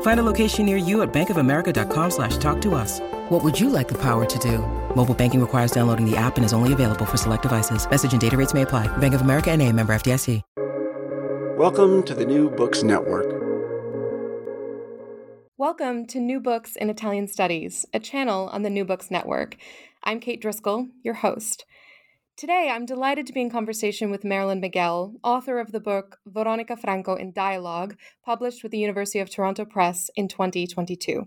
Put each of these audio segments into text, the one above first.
Find a location near you at bankofamerica.com slash talk to us. What would you like the power to do? Mobile banking requires downloading the app and is only available for select devices. Message and data rates may apply. Bank of America and a member FDIC. Welcome to the New Books Network. Welcome to New Books in Italian Studies, a channel on the New Books Network. I'm Kate Driscoll, your host. Today, I'm delighted to be in conversation with Marilyn Migiel, author of the book Veronica Franco in Dialogue, published with the University of Toronto Press in 2022.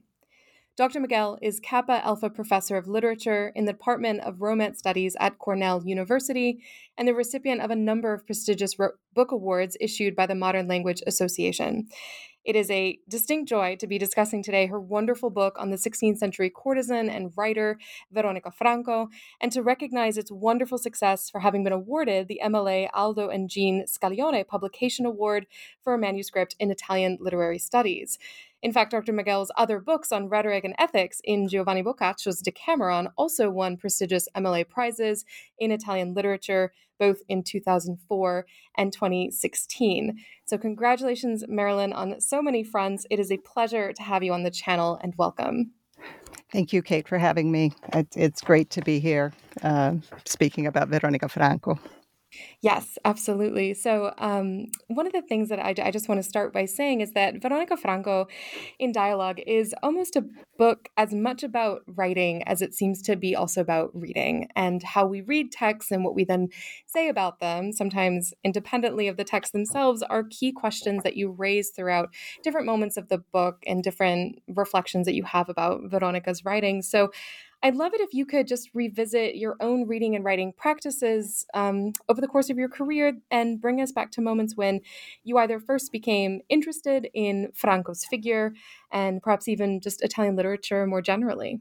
Dr. Migiel is Kappa Alpha Professor of Literature in the Department of Romance Studies at Cornell University and the recipient of a number of prestigious book awards issued by the Modern Language Association. It is a distinct joy to be discussing today her wonderful book on the 16th century courtesan and writer Veronica Franco, and to recognize its wonderful success for having been awarded the MLA Aldo and Jean Scaglione Publication Award for a manuscript in Italian literary studies. In fact, Dr. Migiel's other books on rhetoric and ethics in Giovanni Boccaccio's Decameron also won prestigious MLA prizes in Italian literature, both in 2004 and 2016. So, congratulations, Marilyn, on so many fronts. It is a pleasure to have you on the channel and welcome. Thank you, Kate, for having me. It's great to be here uh, speaking about Veronica Franco. Yes, absolutely. So, um, one of the things that I, I just want to start by saying is that Veronica Franco in Dialogue is almost a book as much about writing as it seems to be also about reading and how we read texts and what we then say about them, sometimes independently of the text themselves, are key questions that you raise throughout different moments of the book and different reflections that you have about Veronica's writing. So, I'd love it if you could just revisit your own reading and writing practices um, over the course of your career and bring us back to moments when you either first became interested in Franco's figure and perhaps even just Italian literature more generally.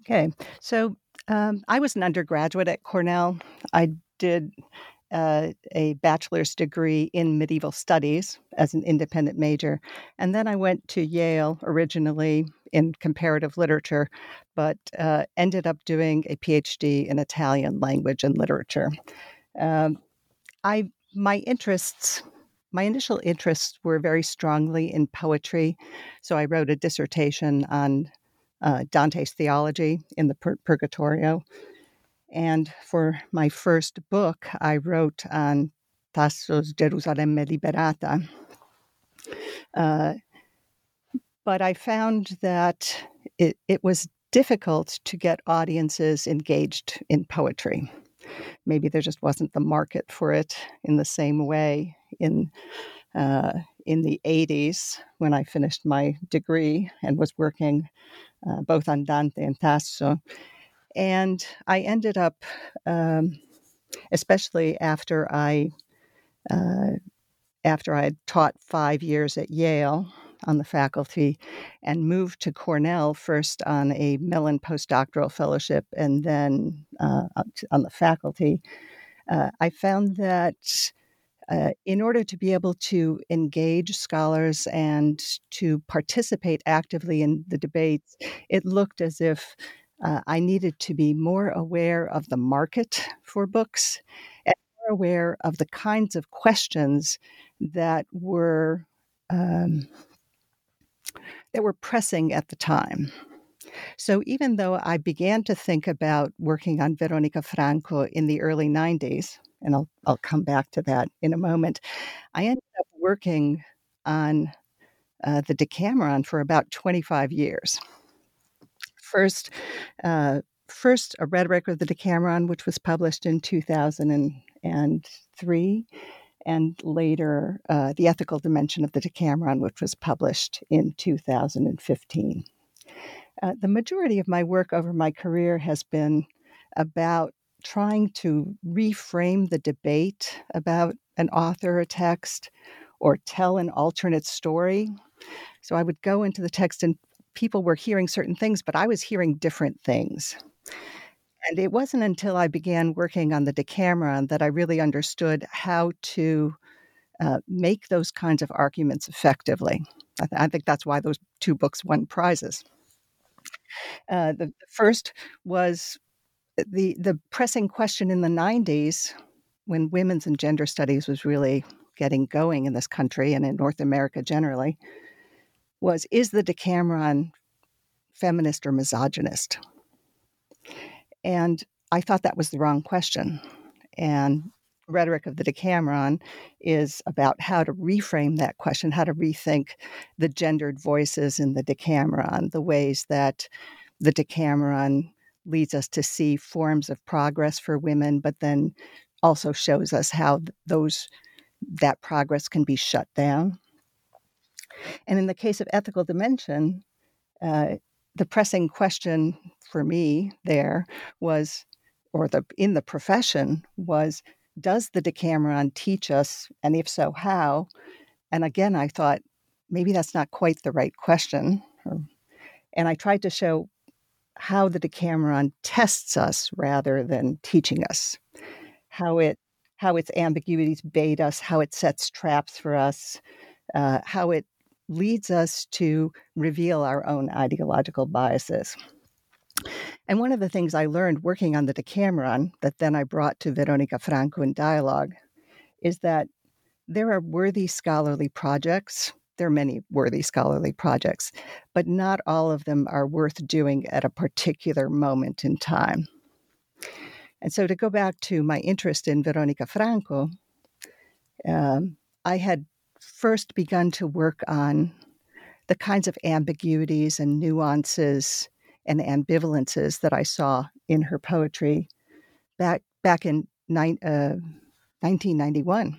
Okay, so um, I was an undergraduate at Cornell. I did uh, a bachelor's degree in medieval studies as an independent major. And then I went to Yale originally in comparative literature, but uh, ended up doing a PhD in Italian language and literature. Um, I my interests, my initial interests were very strongly in poetry, so I wrote a dissertation on uh, Dante's theology in the Pur- Purgatorio. And for my first book, I wrote on Tasso's Gerusalemme Liberata. Uh, but I found that it, it was difficult to get audiences engaged in poetry. Maybe there just wasn't the market for it in the same way in uh, in the 80s when I finished my degree and was working uh, both on Dante and Tasso. And I ended up, um, especially after I uh, after I had taught five years at Yale on the faculty and moved to Cornell first on a Mellon postdoctoral fellowship and then uh, on the faculty, uh, I found that uh, in order to be able to engage scholars and to participate actively in the debates, it looked as if uh, I needed to be more aware of the market for books and more aware of the kinds of questions that were um, that were pressing at the time. So even though I began to think about working on Veronica Franco in the early 90s, and I'll, I'll come back to that in a moment, I ended up working on uh, the Decameron for about 25 years. First, uh, first a rhetoric of the Decameron, which was published in 2003, and later uh, the ethical dimension of the Decameron, which was published in 2015. Uh, the majority of my work over my career has been about trying to reframe the debate about an author or text or tell an alternate story. So I would go into the text and people were hearing certain things, but I was hearing different things. And it wasn't until I began working on the Decameron that I really understood how to uh, make those kinds of arguments effectively. I, th- I, think that's why those two books won prizes. Uh, the, the first was the the pressing question in the 90s when women's and gender studies was really getting going in this country and in North America generally was is the Decameron feminist or misogynist? And I thought that was the wrong question. And rhetoric of the Decameron is about how to reframe that question, how to rethink the gendered voices in the Decameron, the ways that the Decameron leads us to see forms of progress for women, but then also shows us how those that progress can be shut down. And in the case of ethical dimension, uh, the pressing question for me there was, or the in the profession was, does the Decameron teach us, and if so, how? And again, I thought maybe that's not quite the right question. And I tried to show how the Decameron tests us rather than teaching us, how it how its ambiguities bait us, how it sets traps for us, uh, how it leads us to reveal our own ideological biases. And one of the things I learned working on the Decameron that then I brought to Veronica Franco in dialogue is that there are worthy scholarly projects. There are many worthy scholarly projects, but not all of them are worth doing at a particular moment in time. And so to go back to my interest in Veronica Franco, um, I had first begun to work on the kinds of ambiguities and nuances and ambivalences that I saw in her poetry back back in uh, 1991.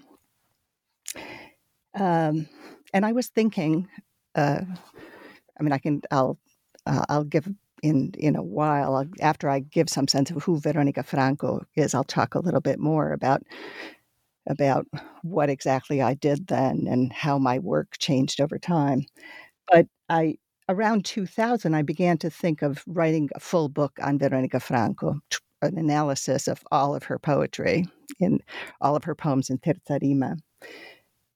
Um, and I was thinking, uh, I mean, I can, I'll, uh, I'll give in in a while after I give some sense of who Veronica Franco is. I'll talk a little bit more about about what exactly I did then and how my work changed over time. But I around 2000 I began to think of writing a full book on Veronica Franco, an analysis of all of her poetry in all of her poems in Terza Rima.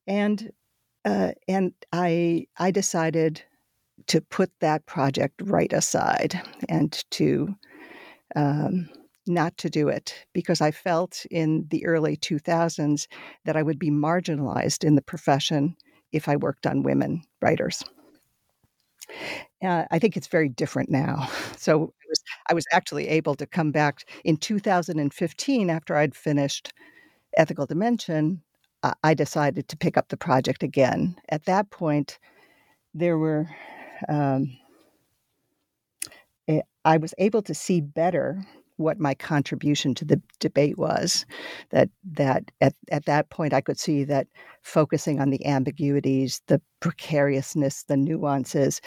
And uh, and I I decided to put that project right aside and to um, not to do it because I felt in the early 2000s that I would be marginalized in the profession if I worked on women writers. Uh, I think it's very different now. So I was, I was actually able to come back in 2015 after I'd finished Ethical Dimension. Uh, I decided to pick up the project again. At that point, there were um, eh, I was able to see better what my contribution to the debate was. That that at, at that point I could see that focusing on the ambiguities, the precariousness, the nuances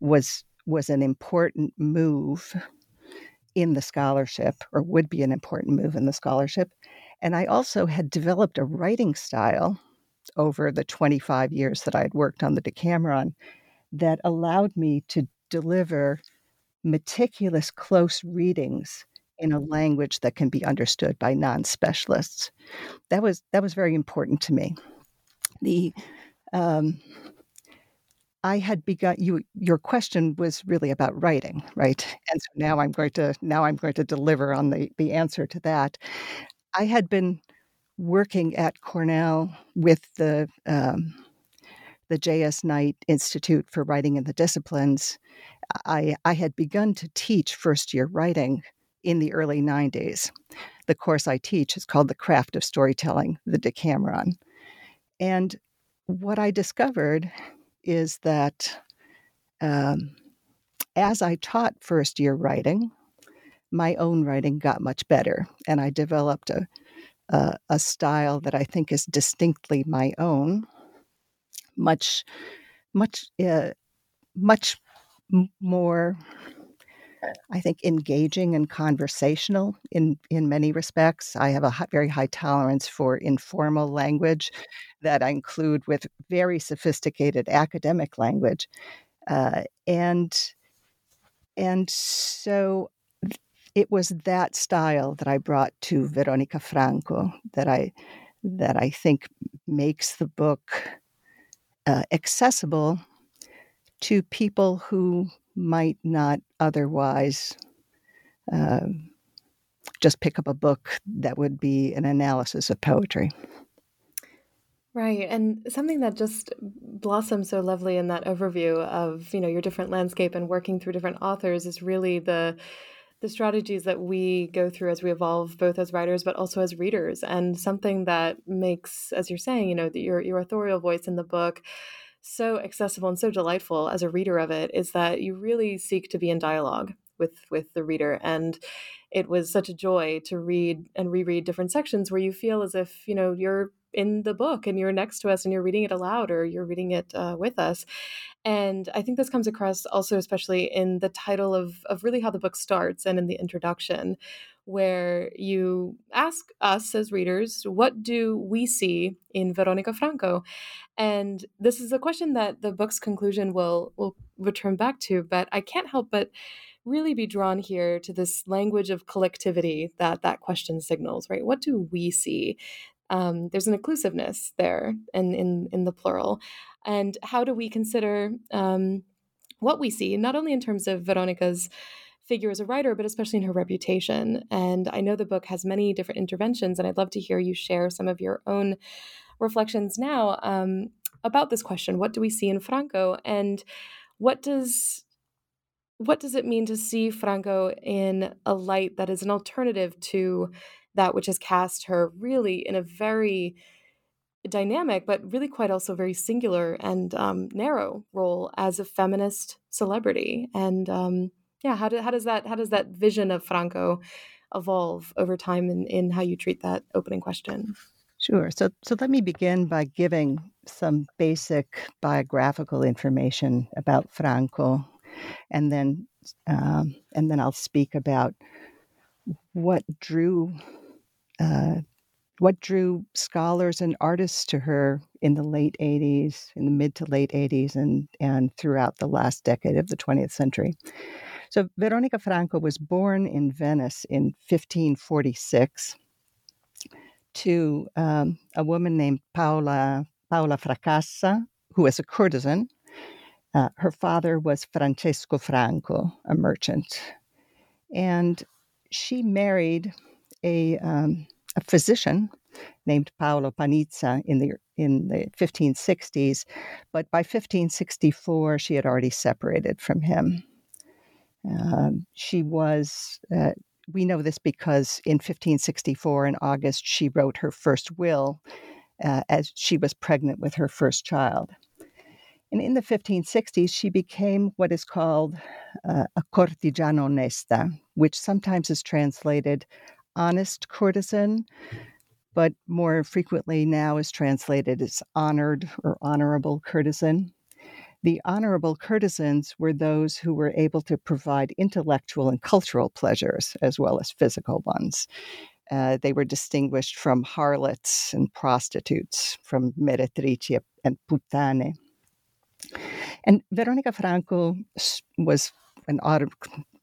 was was an important move in the scholarship, or would be an important move in the scholarship. And I also had developed a writing style over the 25 years that I had worked on the Decameron that allowed me to deliver meticulous, close readings in a language that can be understood by non-specialists. That was that was very important to me. The um, I had begun you your question was really about writing, right? And so now I'm going to now I'm going to deliver on the the answer to that. I had been working at Cornell with the um, the J.S. Knight Institute for Writing in the Disciplines, I, I had begun to teach first year writing in the early 90s. The course I teach is called The Craft of Storytelling, the Decameron. And what I discovered is that um, as I taught first year writing, my own writing got much better, and I developed a, a, a style that I think is distinctly my own, much, much, uh, much more I think engaging and conversational in in many respects. I have a very high tolerance for informal language that I include with very sophisticated academic language, uh, and and so it was that style that I brought to Veronica Franco that I that I think makes the book uh, accessible to people who might not otherwise uh, just pick up a book that would be an analysis of poetry. Right. And something that just blossoms so lovely in that overview of, you know, your different landscape and working through different authors is really the the strategies that we go through as we evolve both as writers but also as readers and something that makes as you're saying you know your your authorial voice in the book so accessible and so delightful as a reader of it is that you really seek to be in dialogue with with the reader and it was such a joy to read and reread different sections where you feel as if you know you're in the book and you're next to us and you're reading it aloud or you're reading it uh, with us. And i think this comes across also especially in the title of of really how the book starts and in the introduction where you ask us as readers, what do we see in Veronica Franco? And this is a question that the book's conclusion will will return back to, but I can't help but really be drawn here to this language of collectivity that that question signals, right? What do we see? Um, there's an inclusiveness there in, in, in the plural. And how do we consider um, what we see, not only in terms of Veronica's figure as a writer, but especially in her reputation. And I know the book has many different interventions, and I'd love to hear you share some of your own reflections now um, about this question. What do we see in Franco, and what does what does it mean to see Franco in a light that is an alternative to that which has cast her really in a very dynamic, but really quite also very singular and um, narrow role as a feminist celebrity. And um, yeah how, do, how does that how does that vision of franco evolve over time in, in how you treat that opening question sure so so let me begin by giving some basic biographical information about franco and then um, and then i'll speak about what drew uh, what drew scholars and artists to her in the late 80s, in the mid to late 80s, and, and throughout the last decade of the 20th century. So Veronica Franco was born in Venice in 1546 to um, a woman named Paola Paola Fracassa, who was a courtesan. Uh, her father was Francesco Franco, a merchant, and she married a um, a physician named Paolo Panizza in the in the 1560s, but by 1564 she had already separated from him. Um, she was, uh, we know this because in 1564, in August, she wrote her first will uh, as she was pregnant with her first child. And in the 1560s, she became what is called uh, a cortigiana onesta, which sometimes is translated honest courtesan, but more frequently now is translated as honored or honorable courtesan. The honorable courtesans were those who were able to provide intellectual and cultural pleasures as well as physical ones. Uh, they were distinguished from harlots and prostitutes, from meretrici and puttane. And Veronica Franco was an auto,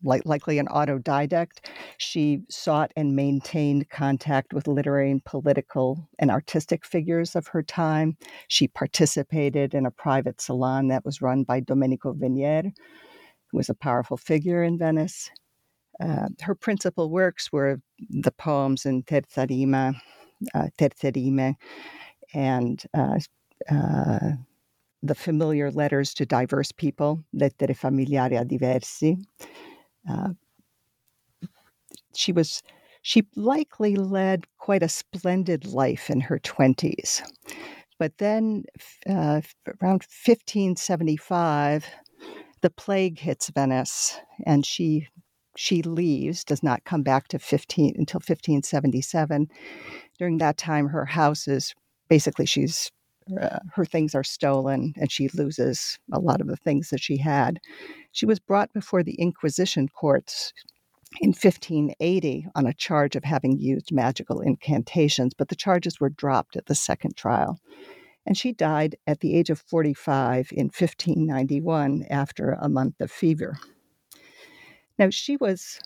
like, likely an autodidact. She sought and maintained contact with literary and political and artistic figures of her time. She participated in a private salon that was run by Domenico Venier, who was a powerful figure in Venice. Uh, her principal works were the poems in Terza Rima, uh, Terze Rime, and uh, uh, the familiar letters to diverse people, lettere familiari a diversi. Uh, she was she likely led quite a splendid life in her 20s. But then, uh, around 1575, the plague hits Venice, and she she leaves, does not come back to 15 until 1577. During that time, her house is basically she's uh, her things are stolen, and she loses a lot of the things that she had. She was brought before the Inquisition courts in 1580 on a charge of having used magical incantations, but the charges were dropped at the second trial. And she died at the age of 45 in 1591 after a month of fever. Now, she was,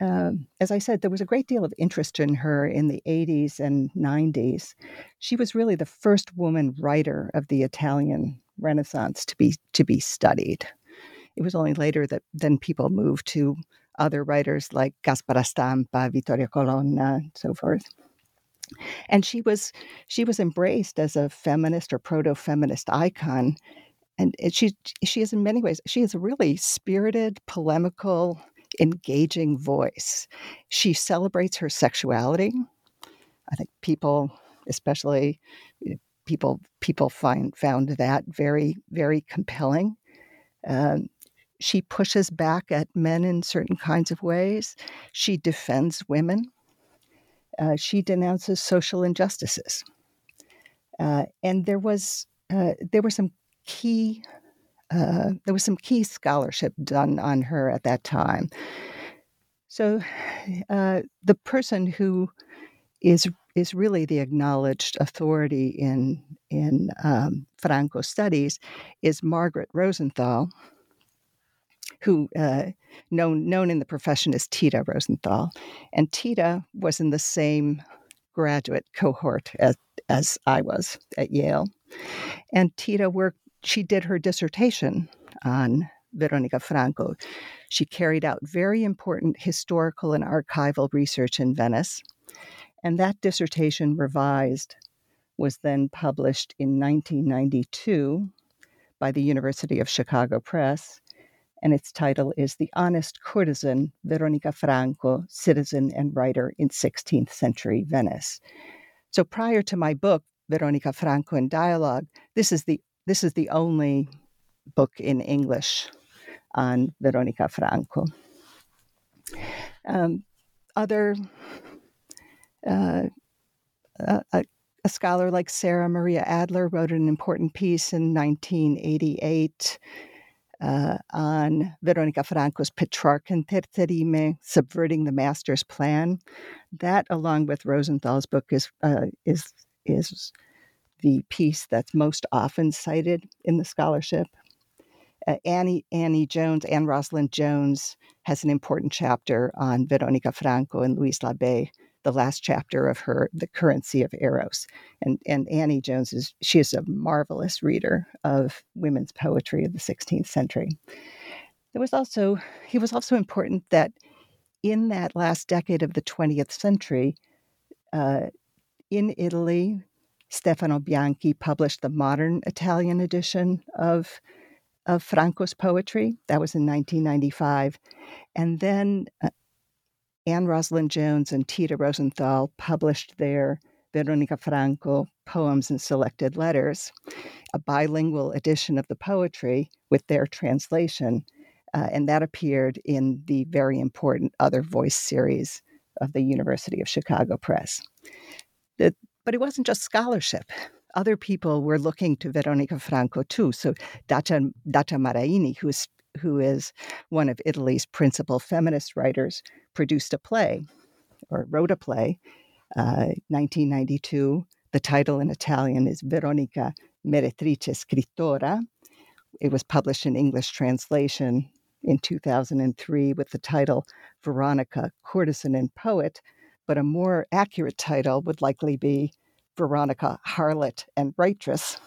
um, as I said, there was a great deal of interest in her in the 80s and 90s. She was really the first woman writer of the Italian Renaissance to be, to be studied. It was only later that then people moved to other writers like Gaspara Stampa, Vittoria Colonna, and so forth. And she was she was embraced as a feminist or proto-feminist icon. And she she is in many ways she is a really spirited, polemical, engaging voice. She celebrates her sexuality. I think people, especially eh, people people find found that very very compelling. Um, she pushes back at men in certain kinds of ways. She defends women. Uh, she denounces social injustices. Uh, and there was uh, there were some key uh, there was some key scholarship done on her at that time. So uh, the person who is is really the acknowledged authority in in um, Franco studies is Margaret Rosenthal, who uh, known known in the profession as Tita Rosenthal, and Tita was in the same graduate cohort as as I was at Yale, and Tita worked. She did her dissertation on Veronica Franco. She carried out very important historical and archival research in Venice, and that dissertation revised was then published in 1992 by the University of Chicago Press and its title is The Honest Courtesan Veronica Franco, Citizen and Writer in 16th Century Venice. So prior to my book, Veronica Franco in Dialogue, this is the this is the only book in English on Veronica Franco. Um, other uh, a, a, scholar like Sarah Maria Adler wrote an important piece in 1988 uh, on Veronica Franco's Petrarchan Terze Subverting the Master's Plan. That, along with Rosenthal's book, is, uh, is, is the piece that's most often cited in the scholarship. Uh, Annie Annie Jones, Anne Rosalind Jones, has an important chapter on Veronica Franco and Louise Labé the last chapter of her The Currency of Eros. And and Annie Jones is she is a marvelous reader of women's poetry of the 16th century. There was also he was also important that in that last decade of the 20th century, uh, in Italy, Stefano Bianchi published the modern Italian edition of of Franco's poetry. That was in 1995. And then uh, Anne Rosalind Jones and Tita Rosenthal published their Veronica Franco Poems and Selected Letters, a bilingual edition of the poetry with their translation. Uh, and that appeared in the very important Other Voice series of the University of Chicago Press. The, but it wasn't just scholarship. Other people were looking to Veronica Franco too. So Dacia, Dacia Maraini, who's who is one of Italy's principal feminist writers, produced a play or wrote a play, uh, 1992. The title in Italian is Veronica Meretrice Scrittora. It was published in English translation in 2003 with the title Veronica, Courtesan and Poet, but a more accurate title would likely be Veronica, Harlot and Waitress.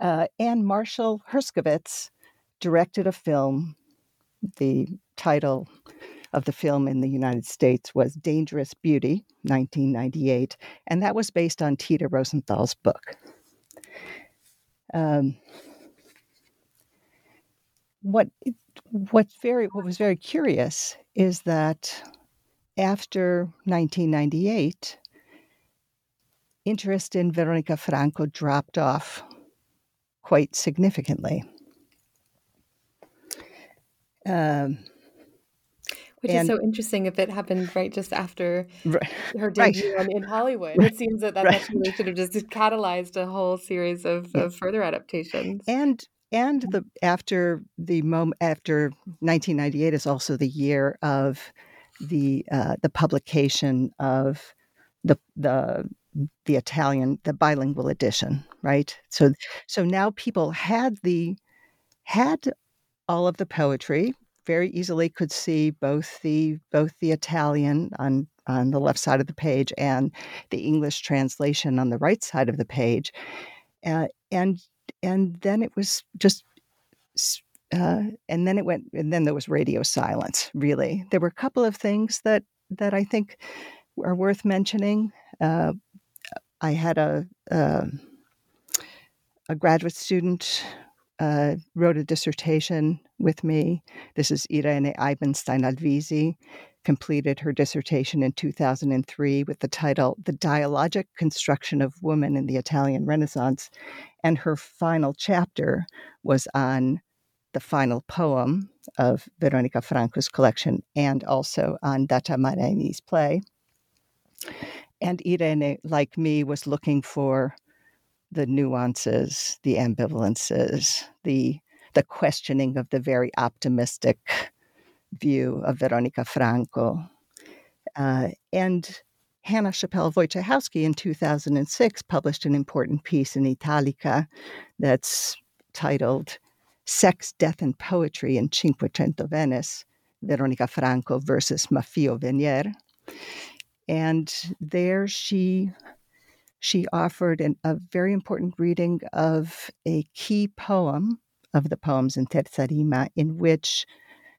Uh, and Marshall Herskovitz directed a film. The title of the film in the United States was Dangerous Beauty, 1998, and that was based on Tita Rosenthal's book. Um, what what's very what was very curious is that after 1998, interest in Veronica Franco dropped off quite significantly. Um, which and, is so interesting if it happened right just after right, her debut right, in Hollywood. Right, it seems that that really should have just catalyzed a whole series of, yeah. of further adaptations. And and the after the moment after 1998 is also the year of the uh, the publication of the the the Italian the bilingual edition, right? So so now people had the had all of the poetry very easily could see both the both the Italian on on the left side of the page and the English translation on the right side of the page, uh, and and then it was just. Uh, and then it went, and then there was radio silence. Really, there were a couple of things that that I think are worth mentioning. Uh, I had a, a, a graduate student uh, wrote a dissertation with me. This is Irene Eibenstein Alvisi, completed her dissertation in 2003 with the title The Dialogic Construction of Woman in the Italian Renaissance. And her final chapter was on the final poem of Veronica Franco's collection and also on Dacia Maraini's play. And Irene, like me, was looking for the nuances, the ambivalences, the the questioning of the very optimistic view of Veronica Franco. Uh, and Hannah Chapelle Wojciehowski in 2006 published an important piece in Italica that's titled Sex, Death, and Poetry in Cinquecento Venice Veronica Franco versus Maffio Venier. And there she she offered an, a very important reading of a key poem of the poems in Terza Rima, in which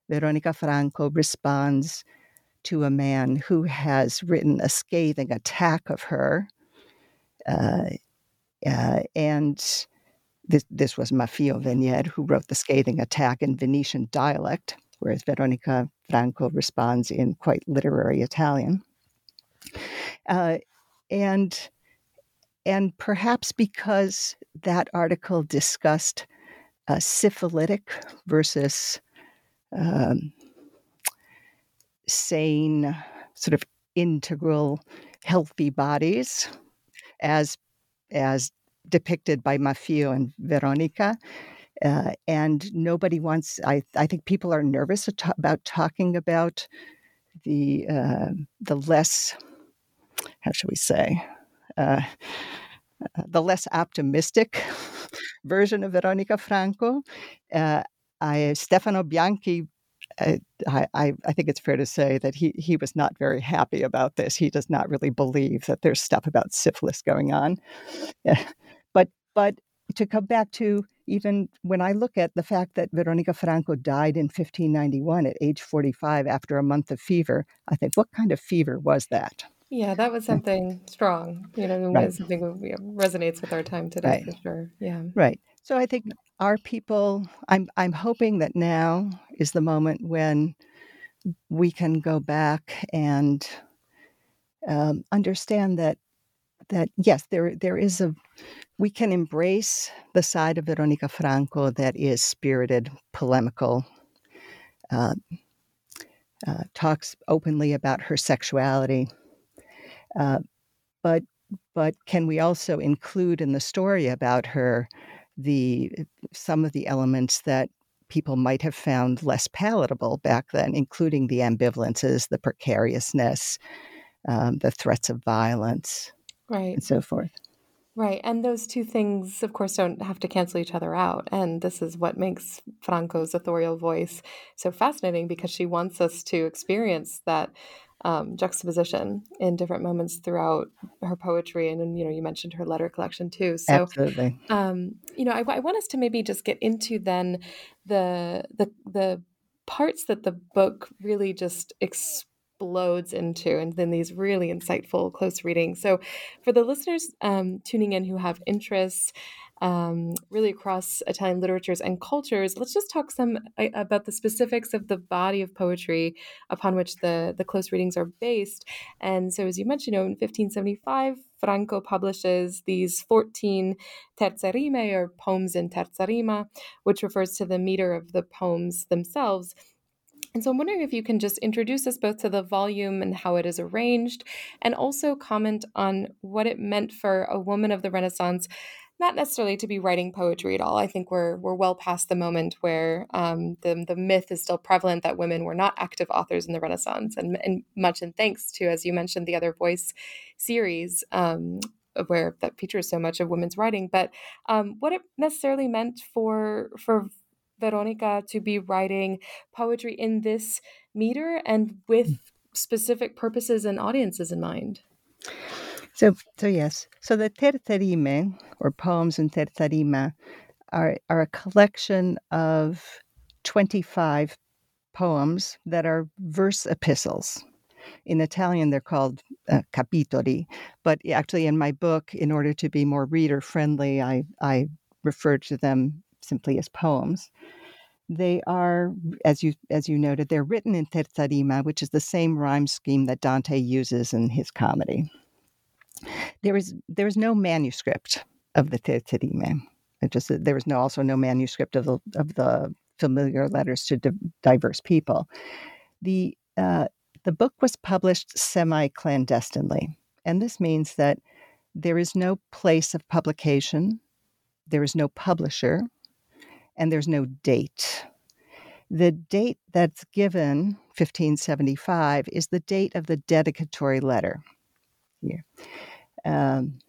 Veronica Franco responds to a man who has written a scathing attack of her. Uh, uh, and this, this was Maffio Venier who wrote the scathing attack in Venetian dialect, whereas Veronica Franco responds in quite literary Italian. Uh, and and perhaps because that article discussed uh, syphilitic versus um, sane, sort of integral, healthy bodies, as as depicted by Maffio and Veronica. Uh, and nobody wants. I I think people are nervous about talking about the uh, the less. How should we say? Uh, the less optimistic version of Veronica Franco. Uh, I, Stefano Bianchi, uh, I, I, I, think it's fair to say that he, he was not very happy about this. He does not really believe that there's stuff about syphilis going on. but, to come back to even when I look at the fact that Veronica Franco died in 1591 at age 45 after a month of fever, I think, what kind of fever was that? Yeah, that was something strong, you know, right. something that resonates with our time today right. for sure. Yeah. Right. So I think our people, I'm, I'm hoping that now is the moment when we can go back and um, understand that that yes, there there is a we can embrace the side of Veronica Franco that is spirited, polemical, uh, uh, talks openly about her sexuality, uh, but but can we also include in the story about her the some of the elements that people might have found less palatable back then, including the ambivalences, the precariousness, um, the threats of violence, right, and so forth. Right. And those two things, of course, don't have to cancel each other out. And this is what makes Franco's authorial voice so fascinating because she wants us to experience that um, juxtaposition in different moments throughout her poetry. And, and, you know, you mentioned her letter collection too. So, Absolutely. Um, you know, I, I want us to maybe just get into then the, the, the parts that the book really just explodes into and then these really insightful close readings so for the listeners um, tuning in who have interests um, really across Italian literatures and cultures. Let's just talk some uh, about the specifics of the body of poetry upon which the, the close readings are based. And so, as you mentioned, you know, in 1575, Franco publishes these 14 terze rime or poems in terza rima, which refers to the meter of the poems themselves. And so I'm wondering if you can just introduce us both to the volume and how it is arranged, and also comment on what it meant for a woman of the Renaissance, not necessarily to be writing poetry at all. I think we're we're well past the moment where um, the the myth is still prevalent that women were not active authors in the Renaissance, and, and much in thanks to, as you mentioned, the Other Voice series. Um, where that features so much of women's writing, but um, what it necessarily meant for for Veronica to be writing poetry in this meter and with mm. specific purposes and audiences in mind. So, so yes. So the terze rime, or poems in terza rima, are, are a collection of 25 poems that are verse epistles. In Italian, they're called uh, capitoli, but actually, in my book, in order to be more reader friendly, I, I refer to them simply as poems. They are, as you as you noted, they're written in terza rima, which is the same rhyme scheme that Dante uses in his comedy. There is there is no manuscript of the terza rima. It just there was no also no manuscript of the of the familiar letters to di- diverse people. The uh, the book was published semi clandestinely, and this means that there is no place of publication, there is no publisher, and there's no date. The date that's given, 1575, is the date of the dedicatory letter. Here. Um,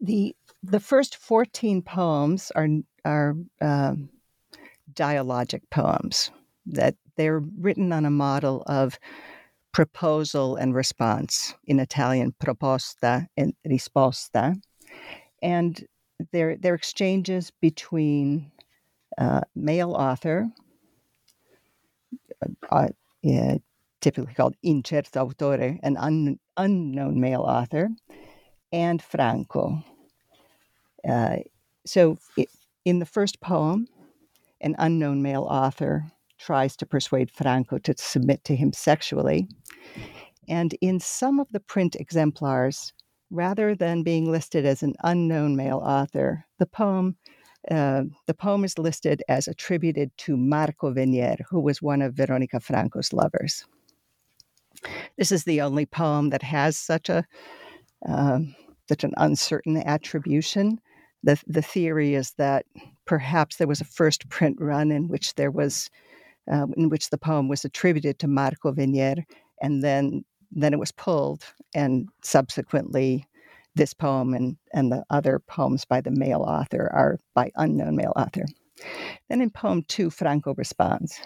the the first 14 poems are are um, dialogic poems that they're written on a model of proposal and response in Italian proposta and risposta and they're, they're exchanges between uh, male author, uh, uh, typically called incerto autore, an un, unknown male author, and Franco. Uh, so it, in the first poem, an unknown male author tries to persuade Franco to submit to him sexually. And in some of the print exemplars, rather than being listed as an unknown male author, the poem uh, the poem is listed as attributed to Marco Venier, who was one of Veronica Franco's lovers. This is the only poem that has such a um, such an uncertain attribution. The, the theory is that perhaps there was a first print run in which there was uh, in which the poem was attributed to Marco Venier, and then then it was pulled, and subsequently, this poem and, and the other poems by the male author are by unknown male author. Then in poem two, Franco responds.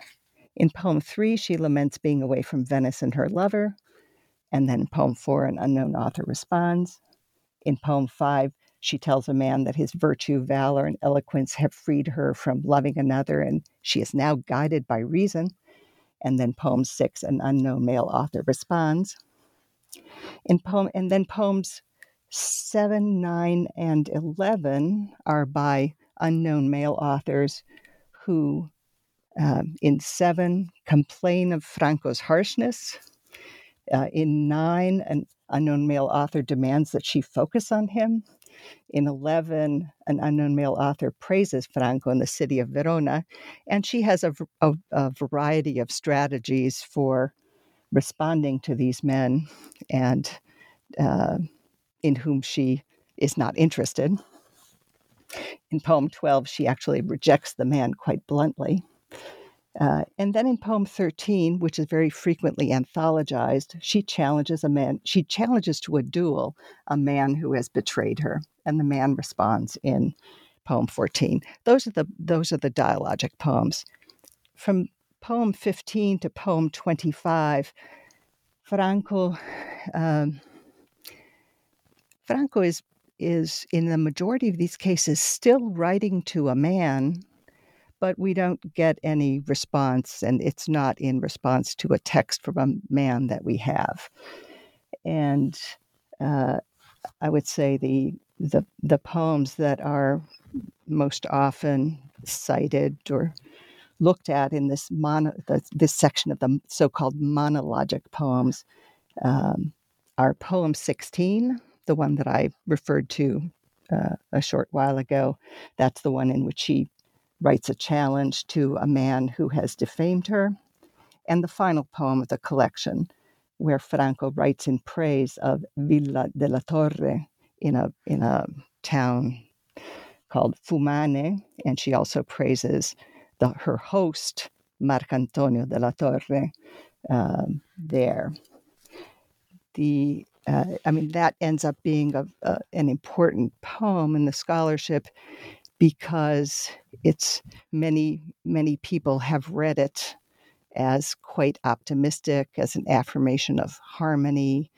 In poem three, she laments being away from Venice and her lover. And then in poem four, an unknown author responds. In poem five, she tells a man that his virtue, valor, and eloquence have freed her from loving another, and she is now guided by reason. And then poem six, an unknown male author responds. In poem, and then poems seven, nine, and eleven are by unknown male authors who, um, in seven, complain of Franco's harshness. Uh, in nine, an unknown male author demands that she focus on him. In 11, an unknown male author praises Franco in the city of Verona, and she has a, a, a variety of strategies for responding to these men and uh, in whom she is not interested. In poem 12, she actually rejects the man quite bluntly. Uh, and then in poem 13, which is very frequently anthologized, she challenges a man, she challenges to a duel a man who has betrayed her, and the man responds in poem 14. Those are the those are the dialogic poems. From poem 15 to poem 25, Franco um, Franco is is in the majority of these cases still writing to a man but we don't get any response, and it's not in response to a text from a man that we have. And uh, I would say the the the poems that are most often cited or looked at in this mono, the, this section of the so-called monologic poems um, are poem 16 the one that i referred to uh, a short while ago that's the one in which she writes a challenge to a man who has defamed her. And the final poem of the collection where franco writes in praise of villa della torre in a in a town called Fumane, and she also praises the, her host Marcantonio della Torre um, there. The uh, I mean that ends up being a, a, an important poem in the scholarship because it's many many people have read it as quite optimistic, as an affirmation of harmony,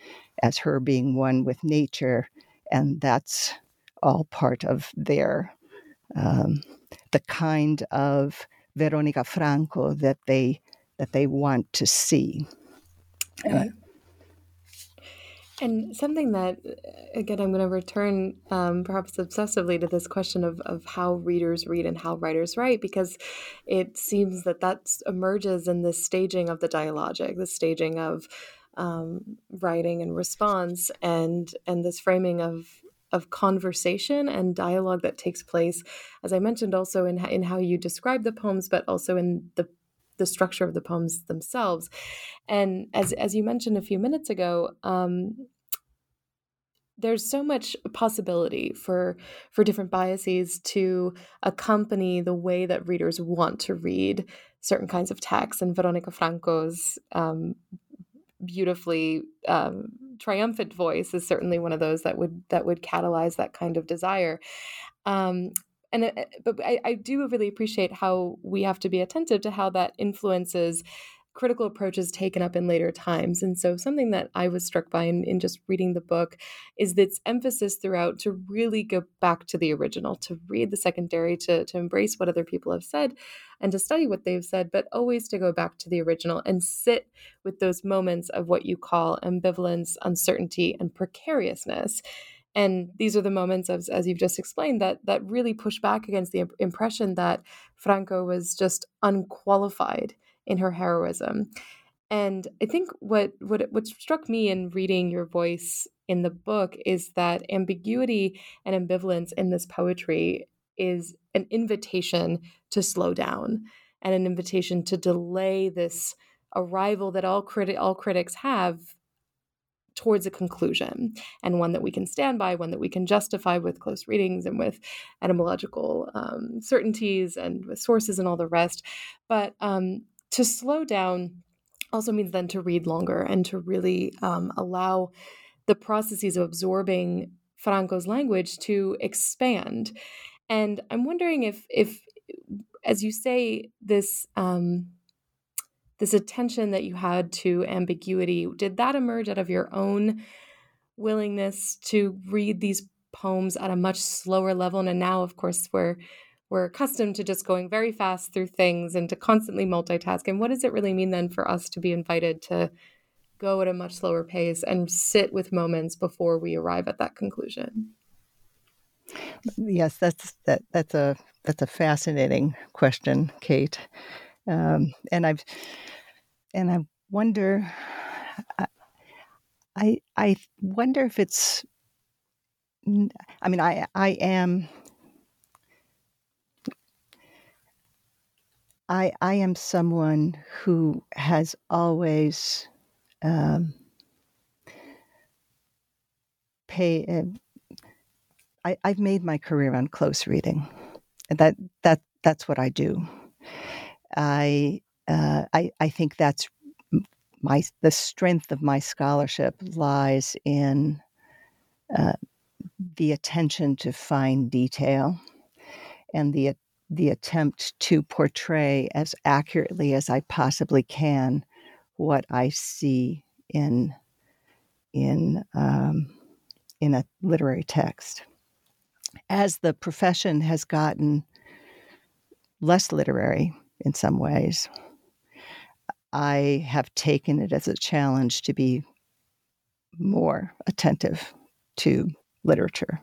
as her being one with nature, and that's all part of their um, the kind of Veronica Franco that they that they want to see. And something that, again, I'm going to return um, perhaps obsessively to this question of, of how readers read and how writers write, because it seems that that emerges in this staging of the dialogic, the staging of um, writing and response, and and this framing of of conversation and dialogue that takes place, as I mentioned, also in in how you describe the poems, but also in the the structure of the poems themselves. And as as you mentioned a few minutes ago, um, there's so much possibility for for different biases to accompany the way that readers want to read certain kinds of texts. And Veronica Franco's um, beautifully um, triumphant voice is certainly one of those that would that would catalyze that kind of desire. Um, and it, but I, I do really appreciate how we have to be attentive to how that influences critical approaches taken up in later times. And so, something that I was struck by in, in just reading the book is its emphasis throughout to really go back to the original, to read the secondary, to, to embrace what other people have said, and to study what they've said, but always to go back to the original and sit with those moments of what you call ambivalence, uncertainty, and precariousness. And these are the moments, as, as you've just explained, that that really push back against the impression that Franco was just unqualified in her heroism. And I think what what what struck me in reading your voice in the book is that ambiguity and ambivalence in this poetry is an invitation to slow down and an invitation to delay this arrival that all criti- all critics have towards a conclusion and one that we can stand by, one that we can justify with close readings and with etymological um, certainties and with sources and all the rest. But um, to slow down also means then to read longer and to really um, allow the processes of absorbing Franco's language to expand. And I'm wondering if, if as you say, this um, this attention that you had to ambiguity did that emerge out of your own willingness to read these poems at a much slower level? And now, of course, we're we're accustomed to just going very fast through things and to constantly multitask. And what does it really mean then for us to be invited to go at a much slower pace and sit with moments before we arrive at that conclusion? Yes, that's that that's a that's a fascinating question, Kate. Um, and I've and I wonder I I wonder if it's I mean I I am I I am someone who has always um, pay. Uh, I, I've made my career on close reading. That that that's what I do. I uh, I I think that's my the strength of my scholarship lies in uh, the attention to fine detail and the the attempt to portray as accurately as I possibly can what I see in in um, in a literary text. As the profession has gotten less literary in some ways, I have taken it as a challenge to be more attentive to literature.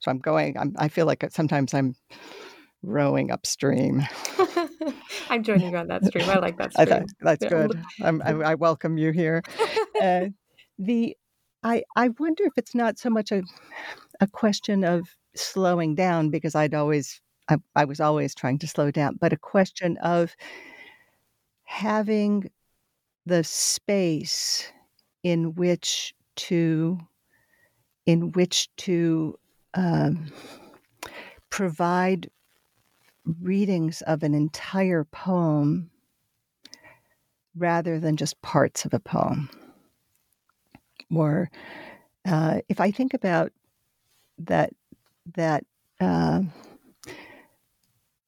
So I'm going. I'm, I feel like sometimes I'm rowing upstream. I'm joining you on that stream. I like that stream. Thought, that's yeah. good. I, I welcome you here. Uh, the I I wonder if it's not so much a a question of slowing down because I'd always I, I was always trying to slow down, but a question of having the space in which to in which to um, provide readings of an entire poem rather than just parts of a poem. Or uh, if I think about that that uh,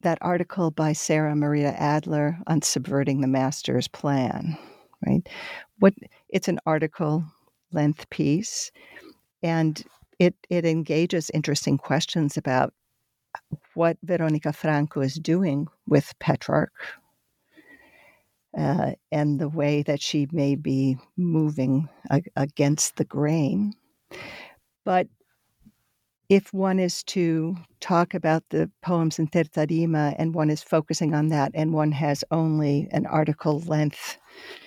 that article by Sara Maria Adler on subverting the master's plan, right? What it's an article length piece, and it it engages interesting questions about what Veronica Franco is doing with Petrarch uh, and the way that she may be moving ag- against the grain. But if one is to talk about the poems in Terza Rima and one is focusing on that and one has only an article length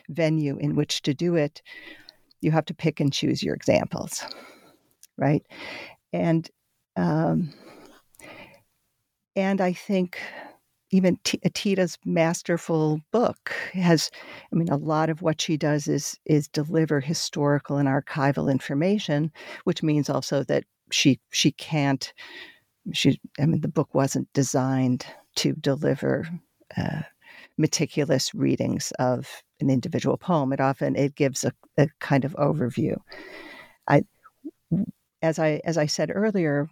venue in which to do it, you have to pick and choose your examples, right? And um, and I think even T- Tita's masterful book has i mean a lot of what she does is is deliver historical and archival information which means also that she she can't she i mean the book wasn't designed to deliver uh, meticulous readings of an individual poem. It often it gives a, a kind of overview. I as i as i said earlier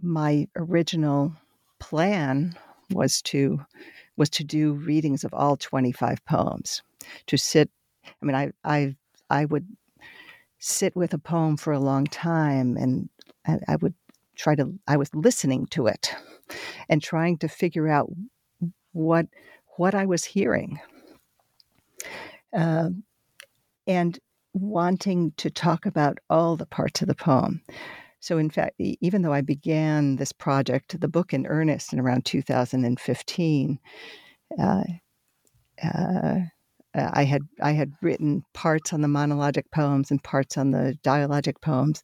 my original plan was to was to do readings of all 25 poems to sit i mean i i i would sit with a poem for a long time and I, I would try to i was listening to it and trying to figure out what what i was hearing. Uh, and wanting to talk about all the parts of the poem. So, in fact, even though I began this project, the book in earnest in around 2015, uh, uh, I had I had written parts on the monologic poems and parts on the dialogic poems,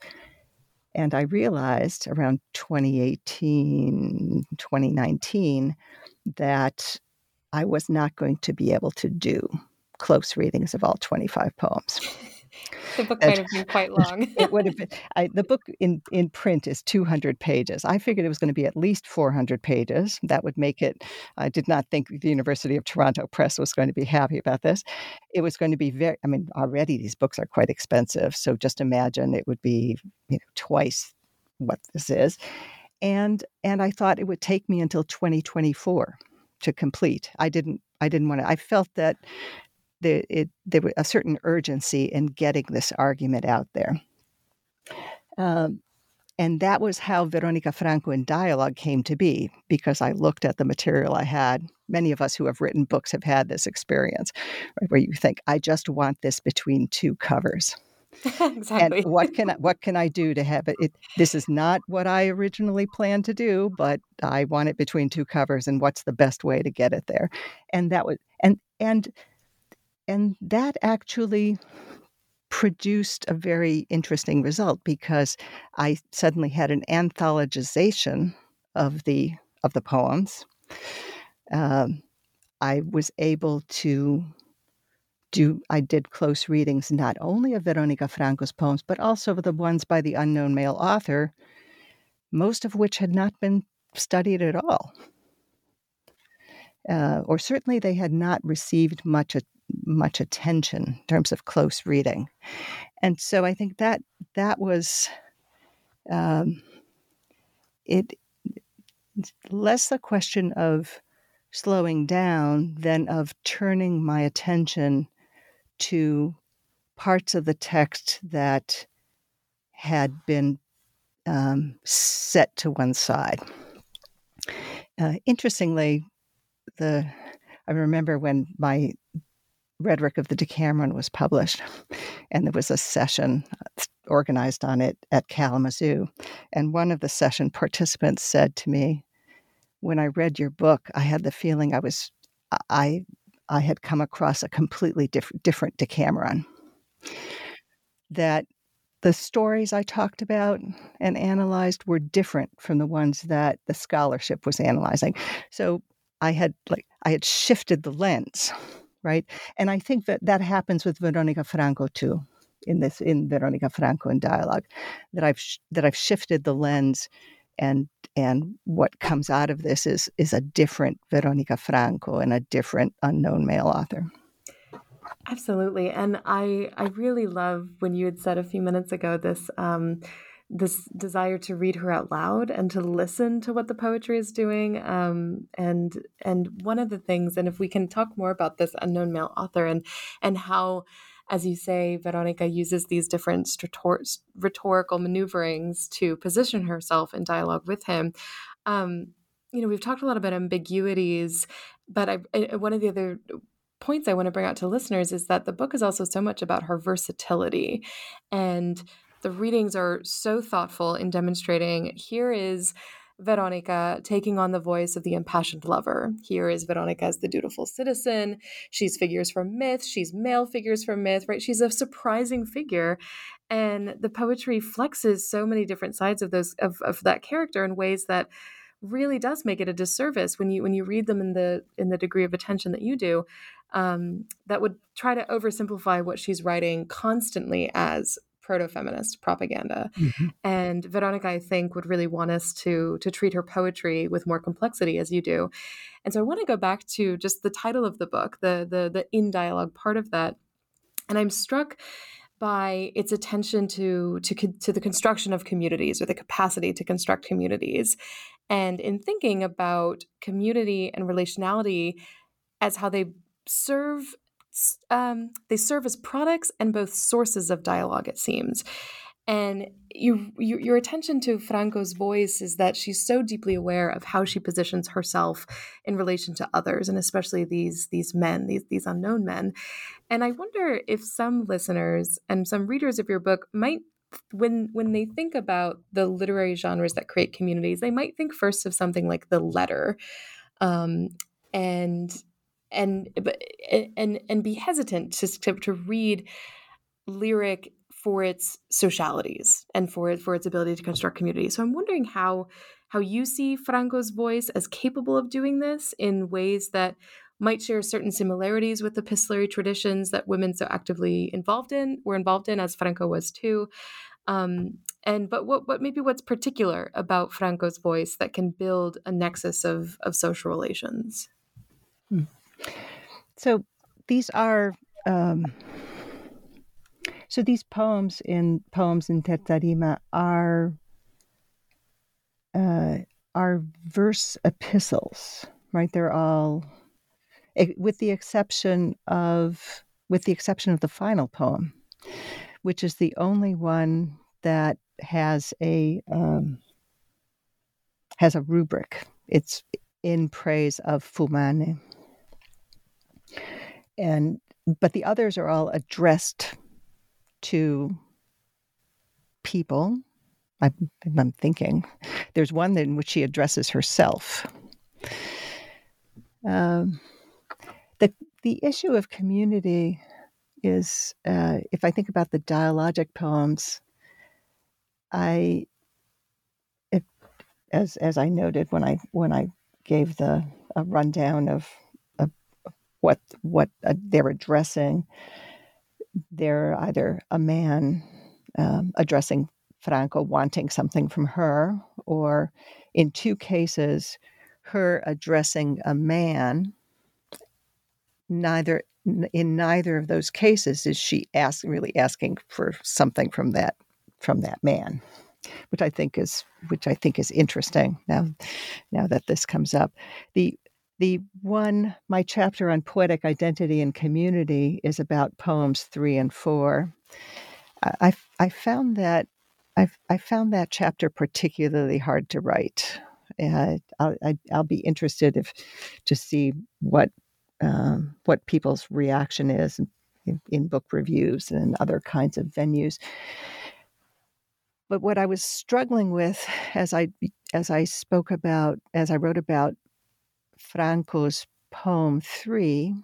and I realized around 2018, 2019 that I was not going to be able to do close readings of all 25 poems. The book might have been quite long. it would have been. I, the book in, in print is 200 pages. I figured it was going to be at least 400 pages. That would make it. I did not think the University of Toronto Press was going to be happy about this. It was going to be very. I mean, already these books are quite expensive. So just imagine it would be you know twice what this is, and and I thought it would take me until 2024 to complete. I didn't. I didn't want to. I felt that there, it, there was a certain urgency in getting this argument out there. Um, and that was how Veronica Franco in Dialogue came to be, because I looked at the material I had. Many of us who have written books have had this experience, right, where you think, I just want this between two covers. exactly. And what can I, what can I do to have it? it? This is not what I originally planned to do, but I want it between two covers, and what's the best way to get it there? And that was and and and that actually produced a very interesting result because I suddenly had an anthologization of the of the poems. Um, I was able to do I did close readings not only of Veronica Franco's poems but also of the ones by the unknown male author, most of which had not been studied at all. Uh, or certainly they had not received much much attention in terms of close reading. And so I think that that was um, it less a question of slowing down than of turning my attention to parts of the text that had been um, set to one side. Uh, interestingly, the I remember when my Rhetoric of the Decameron was published, and there was a session uh, organized on it at Kalamazoo. And one of the session participants said to me, when I read your book, I had the feeling I was I I had come across a completely diff- different Decameron. That the stories I talked about and analyzed were different from the ones that the scholarship was analyzing. So I had like I had shifted the lens, right? And I think that that happens with Veronica Franco too in this in Veronica Franco in dialogue that I've sh- that I've shifted the lens and and what comes out of this is is a different Veronica Franco and a different unknown male author. Absolutely, and I I really love when you had said a few minutes ago this. Um, this desire to read her out loud and to listen to what the poetry is doing um, and and one of the things and if we can talk more about this unknown male author and and how as you say, Veronica uses these different rhetorical maneuverings to position herself in dialogue with him. Um, you know, we've talked a lot about ambiguities, but I, I, one of the other points I want to bring out to listeners is that the book is also so much about her versatility. And the readings are so thoughtful in demonstrating here is Veronica taking on the voice of the impassioned lover. Here is Veronica as the dutiful citizen. She's figures from myth. She's male figures from myth, right? She's a surprising figure. And the poetry flexes so many different sides of those of, of that character in ways that really does make it a disservice when you when you read them in the in the degree of attention that you do um, that would try to oversimplify what she's writing constantly as proto-feminist propaganda. Mm-hmm. And Veronica, I think, would really want us to to treat her poetry with more complexity as you do. And so I want to go back to just the title of the book, the the the in dialogue part of that. And I'm struck by its attention to, to to the construction of communities or the capacity to construct communities and in thinking about community and relationality as how they serve um, they serve as products and both sources of dialogue it seems. And you, you, your attention to franco's voice is that she's so deeply aware of how she positions herself in relation to others and especially these these men these these unknown men. And i wonder if some listeners and some readers of your book might when when they think about the literary genres that create communities they might think first of something like the letter. Um, and and and and be hesitant to to read lyric for its socialities and for for its ability to construct community. So I'm wondering how how you see Franco's voice as capable of doing this in ways that might share certain similarities with epistolary traditions that women so actively involved in were involved in as Franco was too. Um, and but what what maybe what's particular about Franco's voice that can build a nexus of of social relations? Hmm. So these are um, so these poems in poems in Terza Rima are uh, are verse epistles, right? They're all, with the exception of with the exception of the final poem, which is the only one that has a um, has a rubric. It's in praise of Fumane and but the others are all addressed to people. I, am thinking there's one in which she addresses herself. Um, the the issue of community is, uh, if I think about the dialogic poems, I, it, as as I noted when I when I gave the a rundown of what what uh, they're addressing. They're either a man um, addressing Franco wanting something from her, or in two cases, her addressing a man. Neither in neither of those cases is she ask, really asking for something from that from that man, which I think is which I think is interesting now now that this comes up. The the one, my chapter on poetic identity and community is about poems three and four. I, I found that I, I found that chapter particularly hard to write. Uh, I'll, I, will be interested if to see what um, what people's reaction is in, in, book reviews and other kinds of venues. but what I was struggling with as I as I spoke about as I wrote about Franco's poem three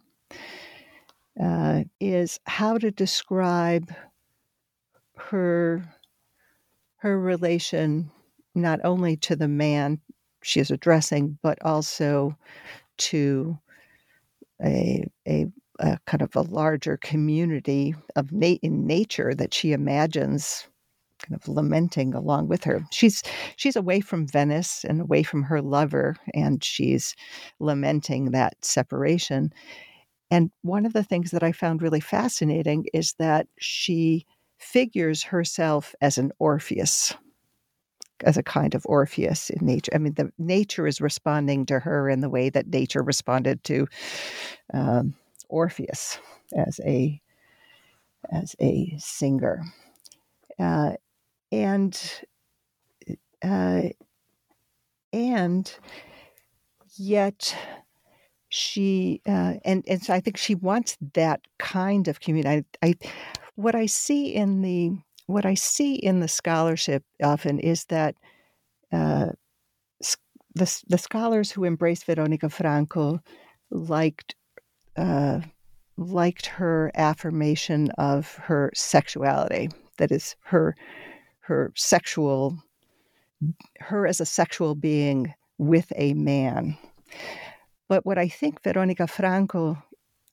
uh, is how to describe her her relation not only to the man she is addressing, but also to a, a, a kind of a larger community of na- in nature that she imagines kind of lamenting along with her. She's she's away from Venice and away from her lover, and she's lamenting that separation. And one of the things that I found really fascinating is that she figures herself as an Orpheus, as a kind of Orpheus in nature. I mean, the nature is responding to her in the way that nature responded to um, Orpheus as a as a singer, uh, and uh, and yet she uh, and and so I think she wants that kind of community. I, I what I see in the what I see in the scholarship often is that uh, the the scholars who embrace Veronica Franco liked uh, liked her affirmation of her sexuality. That is her her sexual her as a sexual being with a man. But what I think Veronica Franco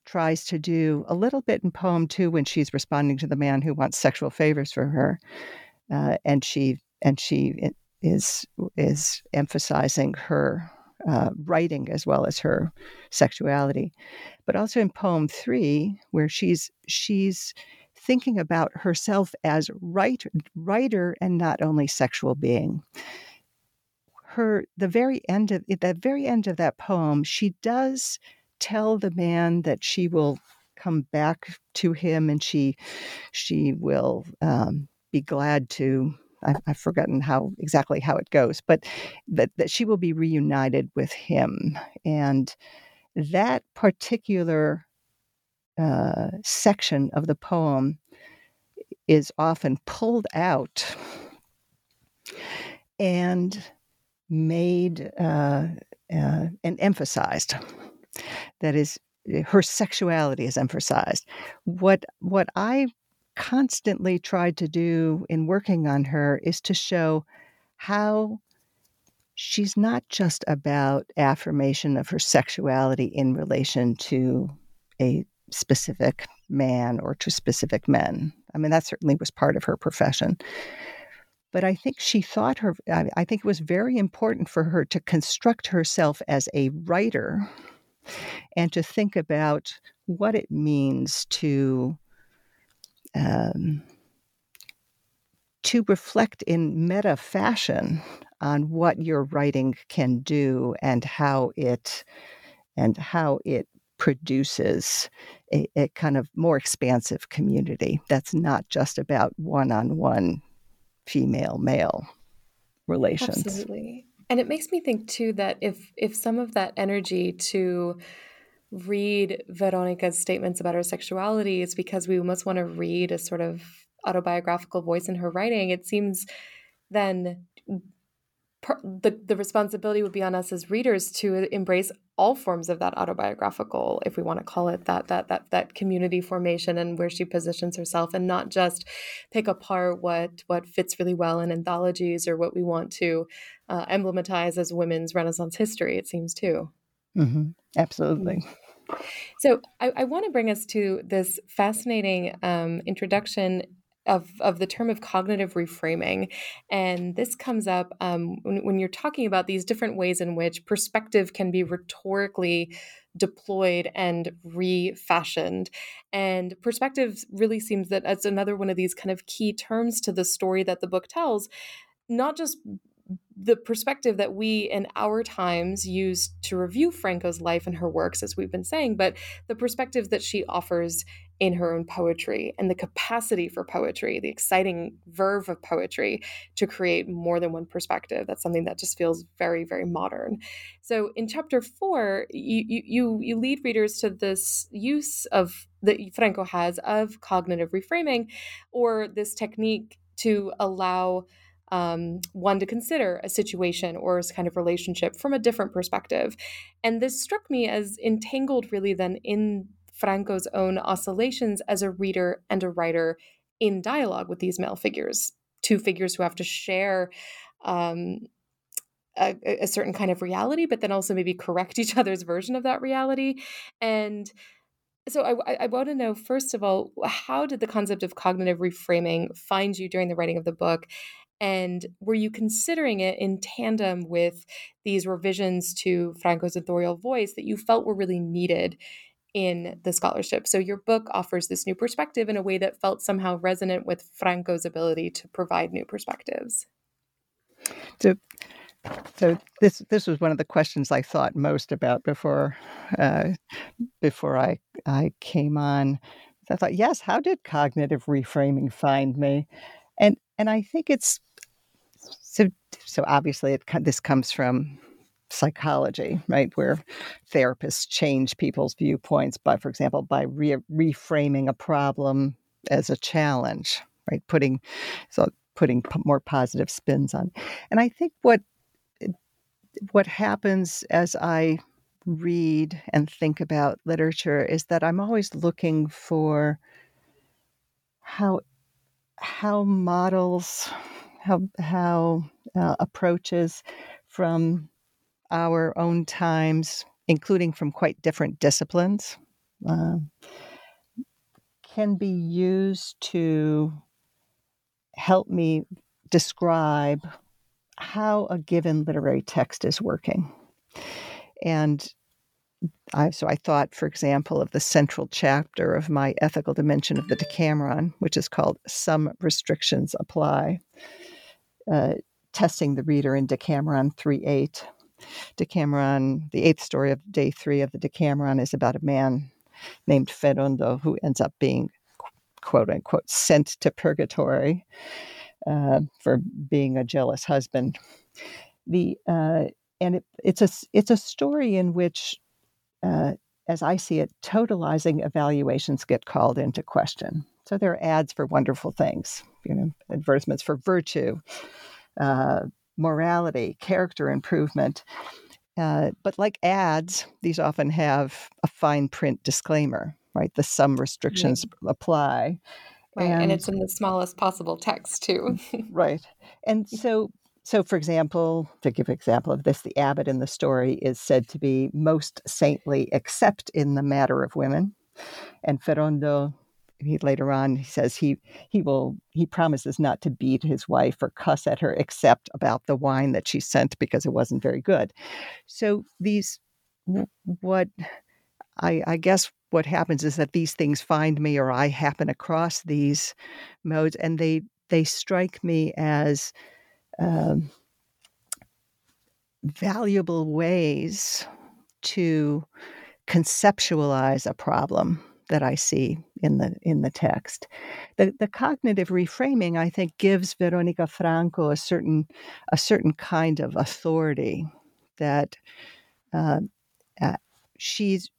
tries to do a little bit in poem two when she's responding to the man who wants sexual favors for her, uh, and she and she is is emphasizing her uh, writing as well as her sexuality, but also in poem three where she's she's thinking about herself as writer, writer and not only sexual being her the very end of at the very end of that poem, she does tell the man that she will come back to him and she she will um, be glad to I, have forgotten how exactly how it goes, but that, that she will be reunited with him. And that particular uh, section of the poem is often pulled out and made uh, uh, and emphasized. That is, her sexuality is emphasized. What what I constantly tried to do in working on her is to show how she's not just about affirmation of her sexuality in relation to a specific man or to specific men. I mean, that certainly was part of her profession. But I think she thought her, I think it was very important for her to construct herself as a writer and to think about what it means to. Um, to reflect in meta fashion on what your writing can do and how it and how it produces a, a, kind of more expansive community that's not just about one-on-one female male relations. Absolutely. And it makes me think too that if if some of that energy to read Veronica's statements about her sexuality is because we must want to read a sort of autobiographical voice in her writing, it seems then mm, the, the responsibility would be on us as readers to embrace all forms of that autobiographical if we want to call it that that that that community formation and where she positions herself and not just pick apart what what fits really well in anthologies or what we want to uh, emblematize as women's renaissance history it seems too. Mm-hmm. absolutely. So I, I want to bring us to this fascinating um, introduction of, of the term of cognitive reframing. And this comes up um, when, when you're talking about these different ways in which perspective can be rhetorically deployed and refashioned. And perspective really seems that it's another one of these kind of key terms to the story that the book tells, not just the perspective that we in our times use to review Franco's life and her works, as we've been saying, but the perspective that she offers in her own poetry and the capacity for poetry, the exciting verve of poetry to create more than one perspective. That's something that just feels very, very modern. So in chapter four, you you you lead readers to this use of that Franco has of cognitive reframing, or this technique to allow um, one to consider a situation or a kind of relationship from a different perspective. And this struck me as entangled, really, then in Franco's own oscillations as a reader and a writer in dialogue with these male figures, two figures who have to share. Um, a, a, certain kind of reality, but then also maybe correct each other's version of that reality. And so I, I want to know, first of all, how did the concept of cognitive reframing find you during the writing of the book? And were you considering it in tandem with these revisions to Franco's authorial voice that you felt were really needed in the scholarship? So your book offers this new perspective in a way that felt somehow resonant with Franco's ability to provide new perspectives. So, so this this was one of the questions I thought most about before uh, before I I came on. I thought, yes, how did cognitive reframing find me? And and I think it's so so obviously it this comes from psychology, right? Where therapists change people's viewpoints by, for example, by re- reframing a problem as a challenge, right? Putting so putting more positive spins on. And I think what what happens as I read and think about literature is that I'm always looking for how how models how how uh, approaches from our own times, including from quite different disciplines, uh, can be used to help me describe how a given literary text is working. And I, so I thought, for example, of the central chapter of my ethical dimension of the Decameron, which is called Some Restrictions Apply uh, testing the reader in Decameron 3 8. Decameron, the eighth story of day three of the Decameron, is about a man named Ferondo who ends up being, quote unquote, sent to purgatory uh, for being a jealous husband. The uh, and it, it's a it's a story in which, uh, as I see it, totalizing evaluations get called into question. So there are ads for wonderful things, you know, advertisements for virtue, uh, morality, character improvement. Uh, but like ads, these often have a fine print disclaimer, right? The some restrictions apply. Right, and, and, it's in the smallest possible text too. right, and so so for example, to give an example of this, the abbot in the story is said to be most saintly, except in the matter of women, and Ferondo he later on he says he he will he promises not to beat his wife or cuss at her except about the wine that she sent because it wasn't very good. So these what i i guess what happens is that these things find me or i happen across these modes and they they strike me as um, valuable ways to conceptualize a problem that I see in the in the text. The the cognitive reframing, I think, gives Veronica Franco a certain a certain kind of authority that uh, uh, she's.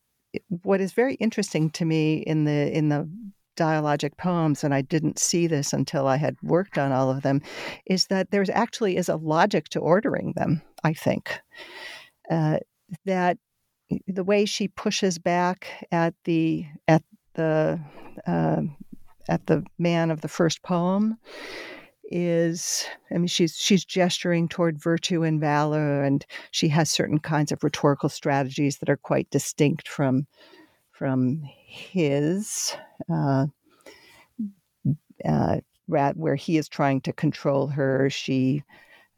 What is very interesting to me in the in the dialogic poems, and I didn't see this until I had worked on all of them, is that there's actually is a logic to ordering them. I think uh, that the way she pushes back at the at the uh, at the man of the first poem is I mean she's she's gesturing toward virtue and valor and she has certain kinds of rhetorical strategies that are quite distinct from from his uh, uh, where he is trying to control her. She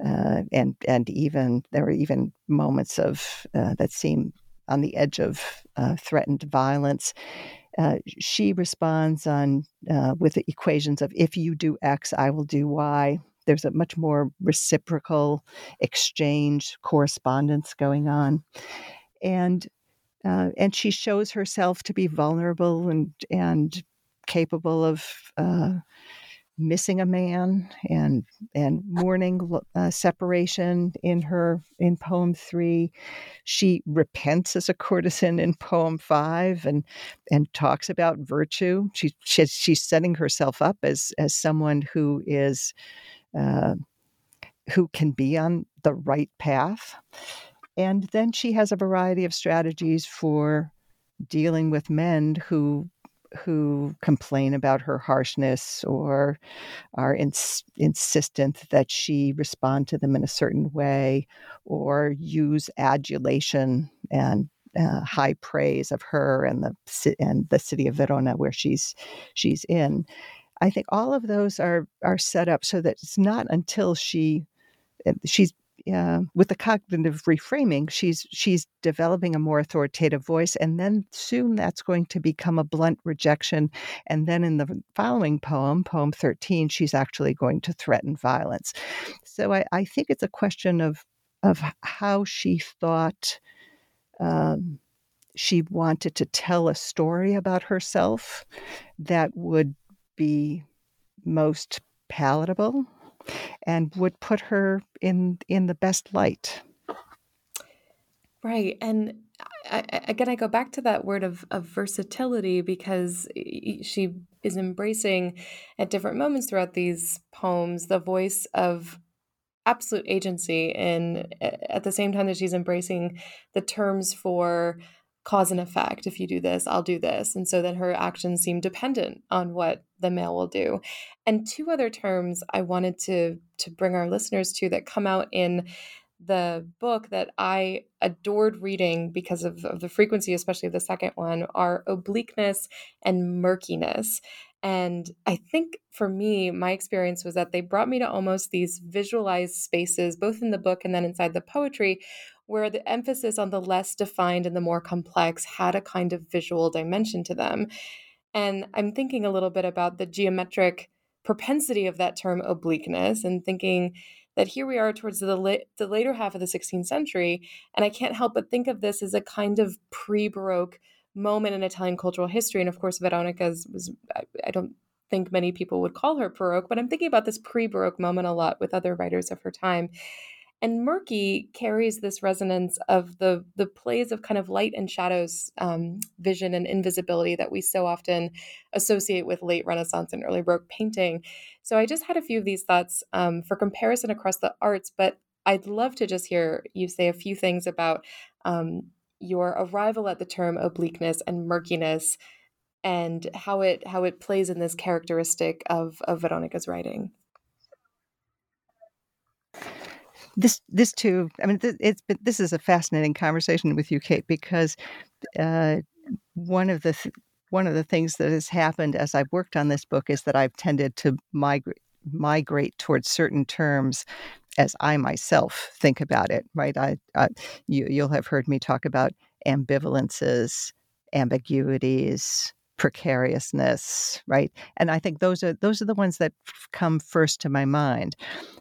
uh, and and even there are even moments of uh, that seem on the edge of uh, threatened violence. Uh, she responds on uh, with the equations of if you do X, I will do Y. There's a much more reciprocal exchange, correspondence going on, and uh, and she shows herself to be vulnerable and and capable of uh, missing a man and and mourning uh, separation in her in poem three. She repents as a courtesan in poem five and and talks about virtue. She, she she's setting herself up as as someone who is uh, who can be on the right path. And then she has a variety of strategies for dealing with men who who complain about her harshness or are ins- insistent that she respond to them in a certain way or use adulation and uh, high praise of her and the and the city of Verona where she's she's in. I think all of those are are set up so that it's not until she she's uh, with the cognitive reframing, she's she's developing a more authoritative voice, and then soon that's going to become a blunt rejection. And then in the following poem, poem thirteen, she's actually going to threaten violence. So I, I think it's a question of of how she thought. Um, she wanted to tell a story about herself that would be most palatable and would put her in in the best light. Right. And I, again, I go back to that word of, of versatility because she is embracing at different moments throughout these poems the voice of absolute agency and at the same time that she's embracing the terms for cause and effect. If you do this, I'll do this. And so then her actions seem dependent on what the male will do. And two other terms I wanted to to bring our listeners to that come out in the book that I adored reading because of, of the frequency, especially of the second one, are obliqueness and murkiness. And I think for me, my experience was that they brought me to almost these visualized spaces, both in the book and then inside the poetry, where the emphasis on the less defined and the more complex had a kind of visual dimension to them. And I'm thinking a little bit about the geometric propensity of that term obliqueness and thinking that here we are towards the, la- the later half of the 16th century. And I can't help but think of this as a kind of pre Baroque moment in Italian cultural history. And of course, Veronica's was, I, I don't think many people would call her Baroque, but I'm thinking about this pre Baroque moment a lot with other writers of her time. And murky carries this resonance of the the plays of kind of light and shadows, um, vision and invisibility that we so often associate with late Renaissance and early Baroque painting. So I just had a few of these thoughts um, for comparison across the arts, but I'd love to just hear you say a few things about um, your arrival at the term obliqueness and murkiness and how it how it plays in this characteristic of, of Veronica's writing this this too i mean it's been, this is a fascinating conversation with you kate because uh, one of the th- one of the things that has happened as i've worked on this book is that i've tended to migrate migrate towards certain terms as i myself think about it right? I, I you, you'll have heard me talk about ambivalences ambiguities precariousness right? And i think those are those are the ones that come first to my mind.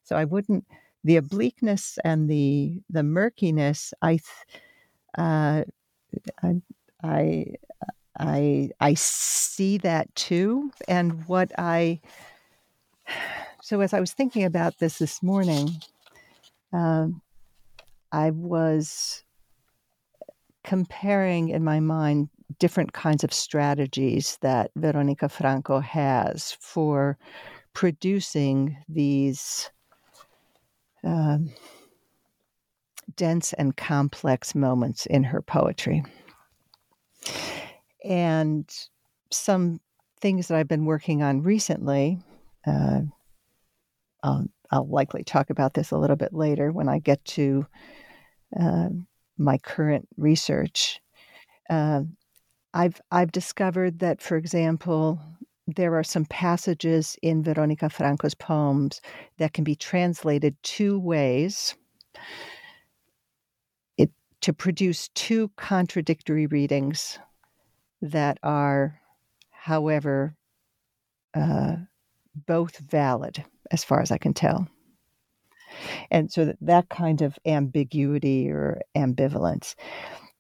So i wouldn't the obliqueness and the the murkiness, I, uh, I, I, I, see that too. And what I, so as I was thinking about this this morning, um, I was comparing in my mind different kinds of strategies that Veronica Franco has for producing these um, dense and complex moments in her poetry. And some things that I've been working on recently, uh, I'll, I'll, likely talk about this a little bit later when I get to uh, my current research. Uh, I've I've discovered that, for example, there are some passages in Veronica Franco's poems that can be translated two ways it, to produce two contradictory readings that are, however, uh, both valid as far as I can tell. And so that, that kind of ambiguity or ambivalence.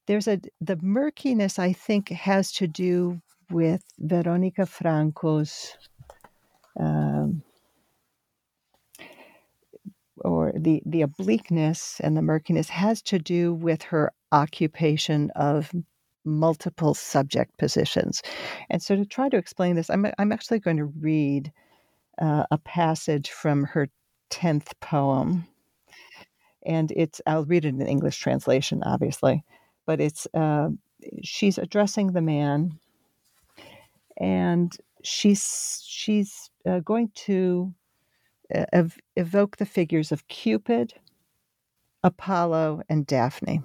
There's a the murkiness I think has to do with Veronica Franco's um, or the, the obliqueness and the murkiness has to do with her occupation of multiple subject positions. And so, to try to explain this, I'm, I'm actually going to read uh, a passage from her 10th poem. And it's, I'll read it in English translation, obviously, but it's, uh, she's addressing the man and she's, she's uh, going to uh, ev- evoke the figures of Cupid, Apollo, and Daphne.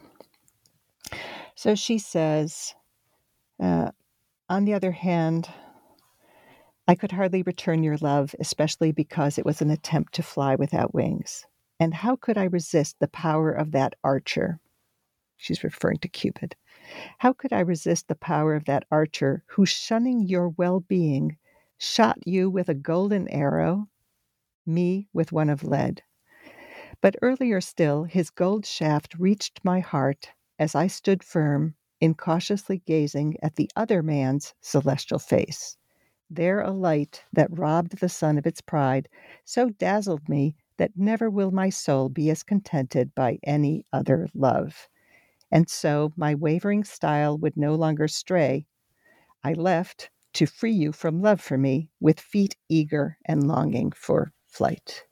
So she says, uh, on the other hand, I could hardly return your love, especially because it was an attempt to fly without wings. And how could I resist the power of that archer? She's referring to Cupid. How could I resist the power of that archer who, shunning your well being, shot you with a golden arrow, me with one of lead? But earlier still, his gold shaft reached my heart as I stood firm, incautiously gazing at the other man's celestial face. There a light that robbed the sun of its pride so dazzled me that never will my soul be as contented by any other love. And so my wavering style would no longer stray. I left to free you from love for me with feet eager and longing for flight.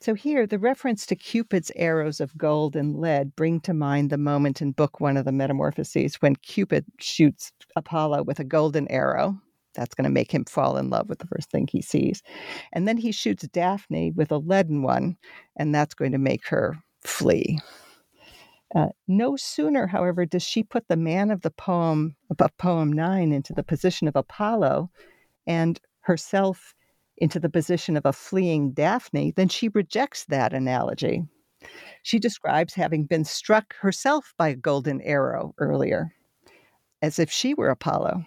So here, the reference to Cupid's arrows of gold and lead bring to mind the moment in Book One of the Metamorphoses when Cupid shoots Apollo with a golden arrow. That's going to make him fall in love with the first thing he sees. And then he shoots Daphne with a leaden one, and that's going to make her flee. Uh, no sooner, however, does she put the man of the poem, of poem nine, into the position of Apollo and herself into the position of a fleeing Daphne, than she rejects that analogy. She describes having been struck herself by a golden arrow earlier, as if she were Apollo.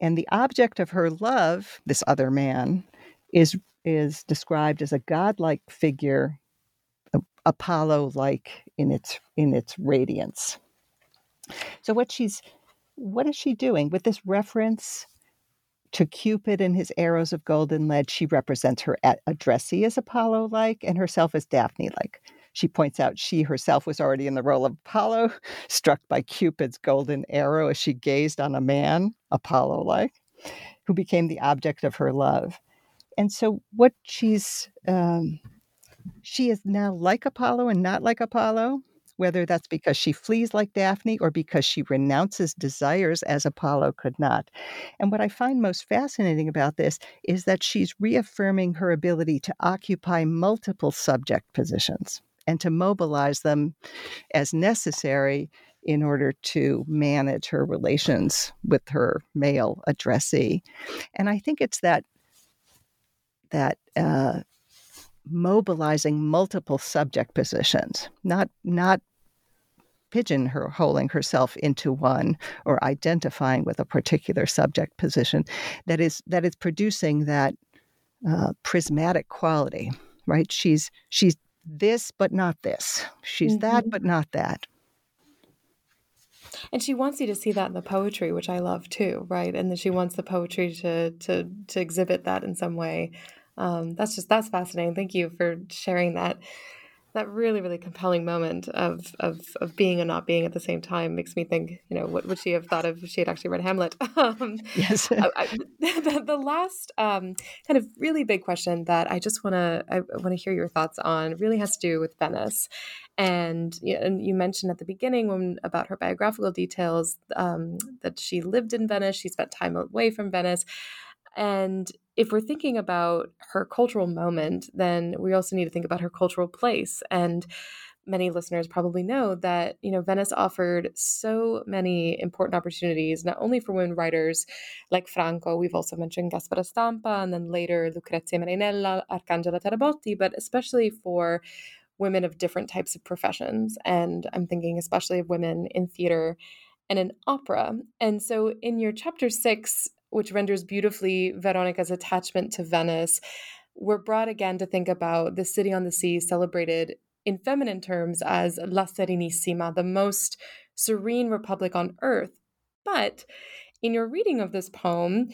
And the object of her love, this other man, is, is described as a godlike figure, Apollo like in its, in its radiance. So, what she's what is she doing with this reference to Cupid and his arrows of gold and lead, she represents her addressee as Apollo like and herself as Daphne like. She points out she herself was already in the role of Apollo, struck by Cupid's golden arrow as she gazed on a man, Apollo like, who became the object of her love. And so, what she's, um, she is now like Apollo and not like Apollo whether that's because she flees like Daphne or because she renounces desires as Apollo could not. And what I find most fascinating about this is that she's reaffirming her ability to occupy multiple subject positions and to mobilize them as necessary in order to manage her relations with her male addressee. And I think it's that that uh, mobilizing multiple subject positions, not not pigeonholing herself into one or identifying with a particular subject position that is that is producing that uh, prismatic quality right? She's she's this but not this. She's mm-hmm. that but not that. And she wants you to see that in the poetry which i love too right? And then she wants the poetry to to to exhibit that in some way um, that's just that's fascinating. Thank you for sharing that. That really, really compelling moment of of of being and not being at the same time makes me think. You know, what would she have thought of if she had actually read Hamlet? Um, yes. I, I, the, the, last um, kind of really big question that I just want to I want to hear your thoughts on really has to do with Venice, and, and you mentioned at the beginning when about her biographical details um, that she lived in Venice, she spent time away from Venice. And if we're thinking about her cultural moment, then we also need to think about her cultural place. And many listeners probably know that you know Venice offered so many important opportunities, not only for women writers like Franco. We've also mentioned Gaspara Stampa, and then later Lucrezia Marinella, Arcangela Tarabotti, but especially for women of different types of professions. And I'm thinking especially of women in theater and in opera. And so in your chapter six, which renders beautifully Veronica's attachment to Venice, we're brought again to think about the city on the sea celebrated in feminine terms as La Serenissima, the most serene republic on earth. But in your reading of this poem,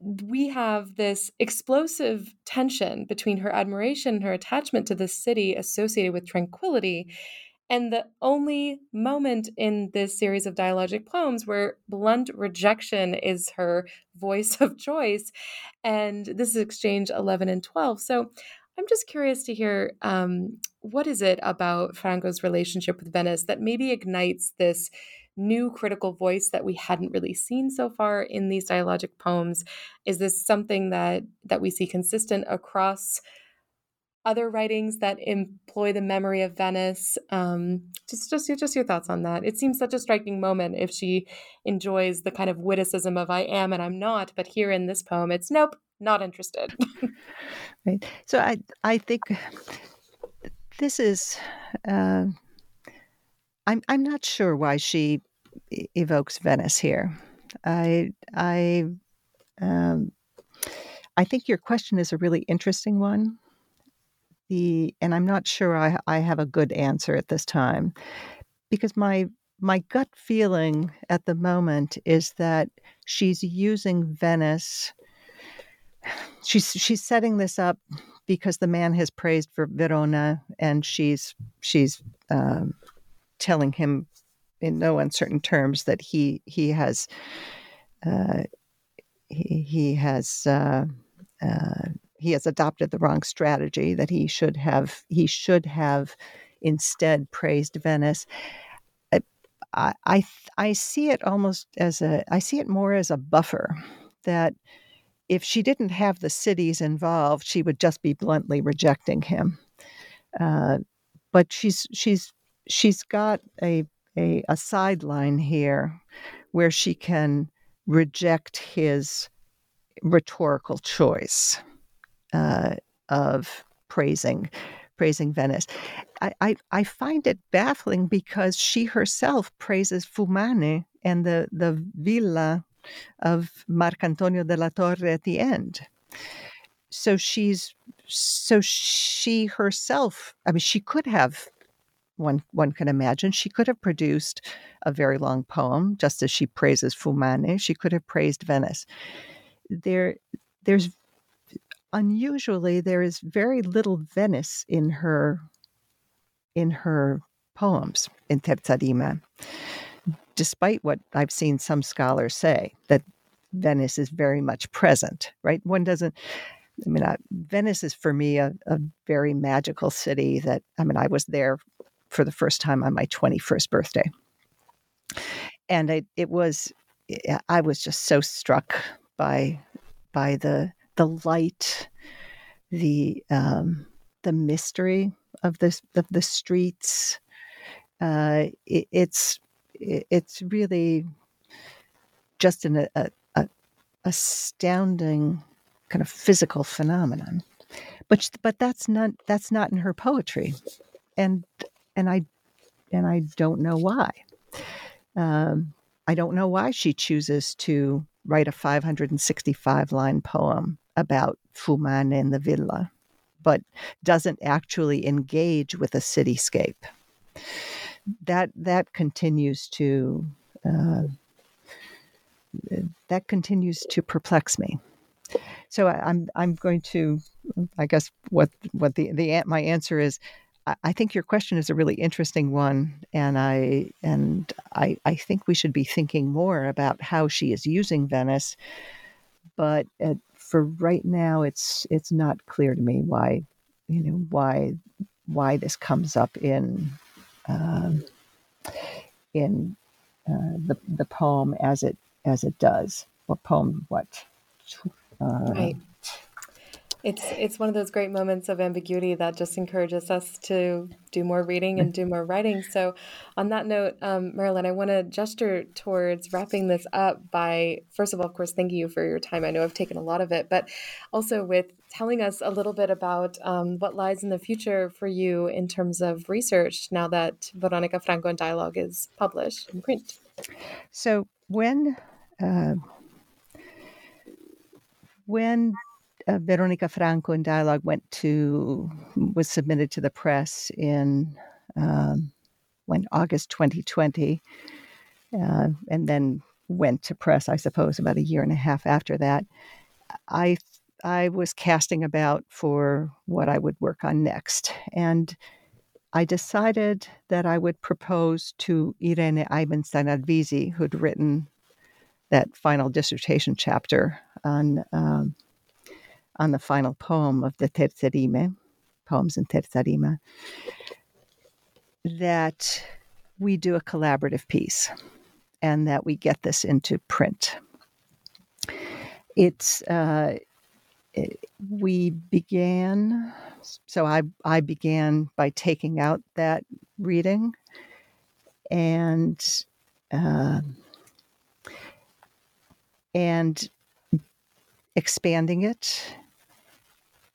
we have this explosive tension between her admiration and her attachment to this city associated with tranquility and the only moment in this series of dialogic poems where blunt rejection is her voice of choice. And this is exchange 11 and 12. So I'm just curious to hear um, what is it about Franco's relationship with Venice that maybe ignites this new critical voice that we hadn't really seen so far in these dialogic poems? Is this something that that we see consistent across other writings that employ the memory of Venice. Um, just, just, just your thoughts on that. It seems such a striking moment if she enjoys the kind of witticism of "I am and I'm not," but here in this poem, it's nope, not interested. right. So I, I think this is. Uh, I'm, I'm not sure why she evokes Venice here. I, I, um, I think your question is a really interesting one the and I'm not sure I, I have a good answer at this time because my my gut feeling at the moment is that she's using Venice. She's she's setting this up because the man has praised for Verona, and she's she's um, telling him in no uncertain terms that he he has uh, he, he has uh, uh, he has adopted the wrong strategy that he should have he should have instead praised Venice. I, I I see it almost as a I see it more as a buffer that if she didn't have the cities involved, she would just be bluntly rejecting him. Uh, but she's she's she's got a, a a sideline here where she can reject his rhetorical choice uh, of praising praising Venice. I, I, I, find it baffling because she herself praises Fumane and the, the villa of Marcantonio della Torre at the end. So she's so she herself, I mean, she could have one one can imagine she could have produced a very long poem just as she praises Fumane. She could have praised Venice. There there's unusually there is very little Venice in her in her poems in Terza Rima, despite what I've seen some scholars say that Venice is very much present. Right? One doesn't. I mean, I, Venice is for me a, a very magical city. That I mean, I was there for the first time on my twenty first birthday, and it, it was I was just so struck by by the the light, the um, the mystery of this of the streets. Uh, it, it's it, it's really just an a, a, astounding kind of physical phenomenon. But but that's not that's not in her poetry, and and I and I don't know why. Um, I don't know why she chooses to write a 565 line poem about Fumane and the villa, but doesn't actually engage with a cityscape. That that continues to uh, that continues to perplex me. So I, I'm I'm going to, I guess what what the the my answer is. I think your question is a really interesting one, and I and I, I think we should be thinking more about how she is using Venice. But at, for right now, it's it's not clear to me why you know why why this comes up in um, in uh, the the poem as it as it does. What poem? What? Uh, right. It's it's one of those great moments of ambiguity that just encourages us to do more reading and do more writing. So, on that note, um, Marilyn, I want to gesture towards wrapping this up by first of all, of course, thanking you for your time. I know I've taken a lot of it, but also with telling us a little bit about um, what lies in the future for you in terms of research now that Veronica Franco and Dialogue is published in print. So when. Uh, when uh, Veronica Franco in Dialogue went to was submitted to the press in um, when August 2020, uh, and then went to press, I suppose, about a year and a half after that. I I was casting about for what I would work on next, and I decided that I would propose to Irene Eibenstein Alvisi, who'd written that final dissertation chapter on um, on the final poem of the Terze Rime, poems in Terza Rima, that we do a collaborative piece and that we get this into print. It's uh, it, we began so I I began by taking out that reading and uh, and expanding it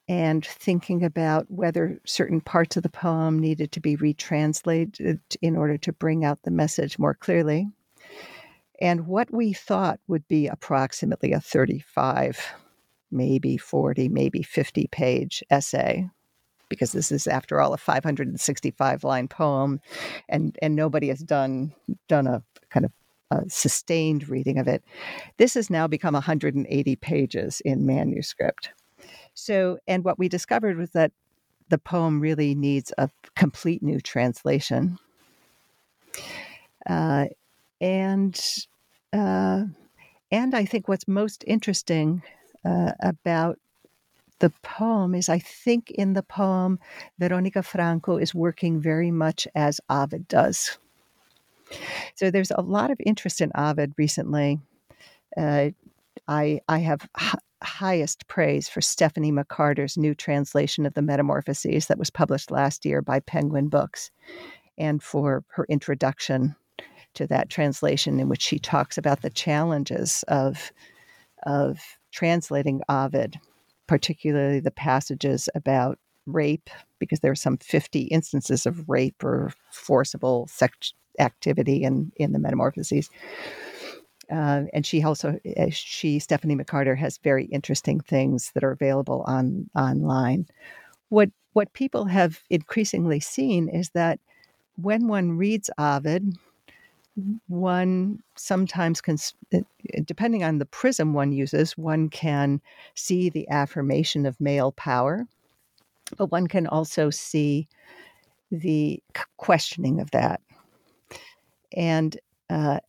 and thinking about whether certain parts of the poem needed to be retranslated in order to bring out the message more clearly. And what we thought would be approximately a 35, maybe 40, maybe 50 page essay, because this is, after all, a 565 line poem, and, and nobody has done, done a kind of a sustained reading of it. This has now become 180 pages in manuscript. So, and what we discovered was that the poem really needs a complete new translation. Uh, and uh, and I think what's most interesting uh, about the poem is I think in the poem, Veronica Franco is working very much as Ovid does. So there's a lot of interest in Ovid recently. Uh, I I have highest praise for Stephanie McCarter's new translation of the Metamorphoses that was published last year by Penguin Books, and for her introduction to that translation in which she talks about the challenges of of translating Ovid, particularly the passages about rape, because there are some 50 instances of rape or forcible sex activity in, in the Metamorphoses. Uh, and she also, uh, she Stephanie McCarter has very interesting things that are available on online. What what people have increasingly seen is that when one reads Ovid, one sometimes can, uh, depending on the prism one uses, one can see the affirmation of male power, but one can also see the questioning of that. And uh,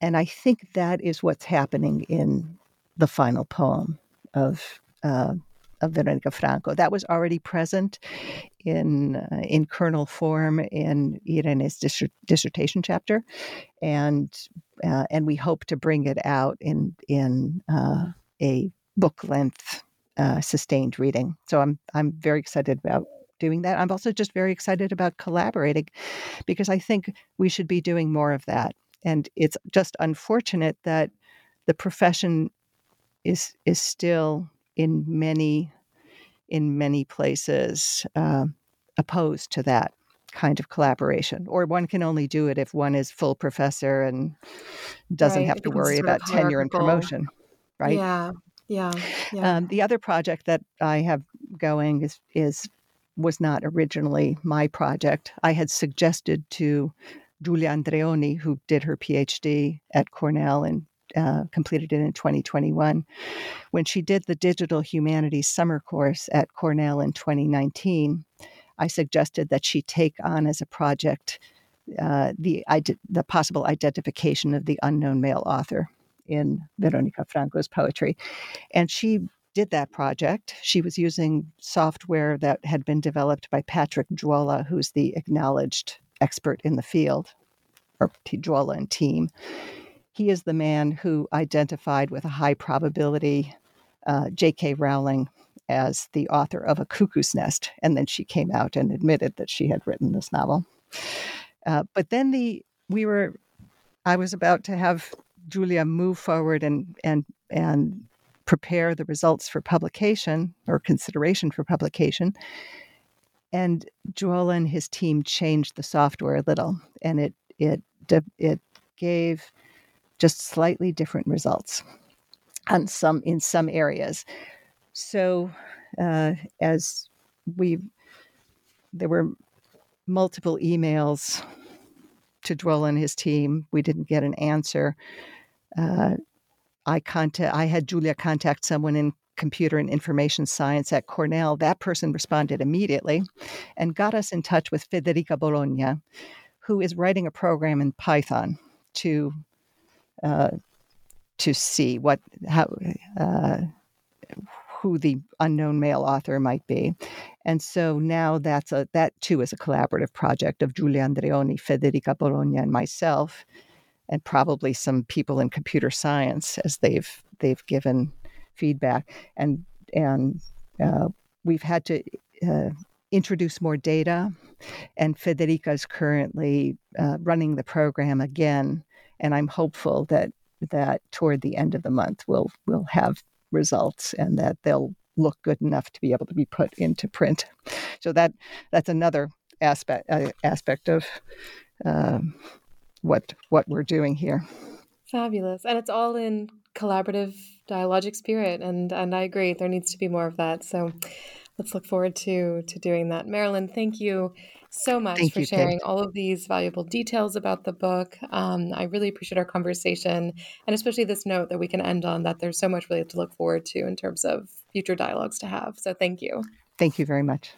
and I think that is what's happening in the final poem of uh, of Veronica Franco. That was already present in uh, in kernel form in Irene's dissertation chapter, and uh, and we hope to bring it out in in uh, a book length uh, sustained reading. So I'm I'm very excited about doing that. I'm also just very excited about collaborating because I think we should be doing more of that. And it's just unfortunate that the profession is is still in many in many places uh, opposed to that kind of collaboration or one can only do it if one is full professor and doesn't right. have to worry about tenure and promotion right yeah yeah, yeah. Um, the other project that i have going is is was not originally my project i had suggested to Giulia Andreoni, who did her PhD at Cornell and uh, completed it in 2021. When she did the Digital Humanities Summer Course at Cornell in 2019, I suggested that she take on as a project uh, the, the possible identification of the unknown male author in Veronica Franco's poetry. And she did that project. She was using software that had been developed by Patrick Juola, who's the acknowledged expert in the field, or Juola and team. He is the man who identified with a high probability uh, J.K. Rowling as the author of A Cuckoo's Nest, and then she came out and admitted that she had written this novel. Uh, but then the we were, I was about to have Julia move forward and and and prepare the results for publication or consideration for publication, and Juola and his team changed the software a little, and it it it gave just slightly different results on some in some areas. So, uh, as we there were multiple emails to Juola and his team, we didn't get an answer. Uh, I contact I had Julia contact someone in computer and information science at Cornell, that person responded immediately and got us in touch with Federica Bologna, who is writing a program in Python to uh, to see what how uh, who the unknown male author might be. And so now that's a that too is a collaborative project of Giulia Andreoni, Federica Bologna, and myself, and probably some people in computer science as they've they've given feedback. And and uh, we've had to uh, introduce more data. And Federica is currently uh, running the program again, and I'm hopeful that that toward the end of the month we'll we'll have results and that they'll look good enough to be able to be put into print. So that that's another aspect uh, aspect of um, what what we're doing here. Fabulous, and it's all in collaborative dialogic spirit, and and I agree there needs to be more of that. So let's look forward to to doing that. Marilyn, thank you so much Thank for you, sharing Kate. all of these valuable details about the book. Um, I really appreciate our conversation, and especially this note that we can end on that there's so much really to look forward to in terms of future dialogues to have. So thank you. Thank you very much.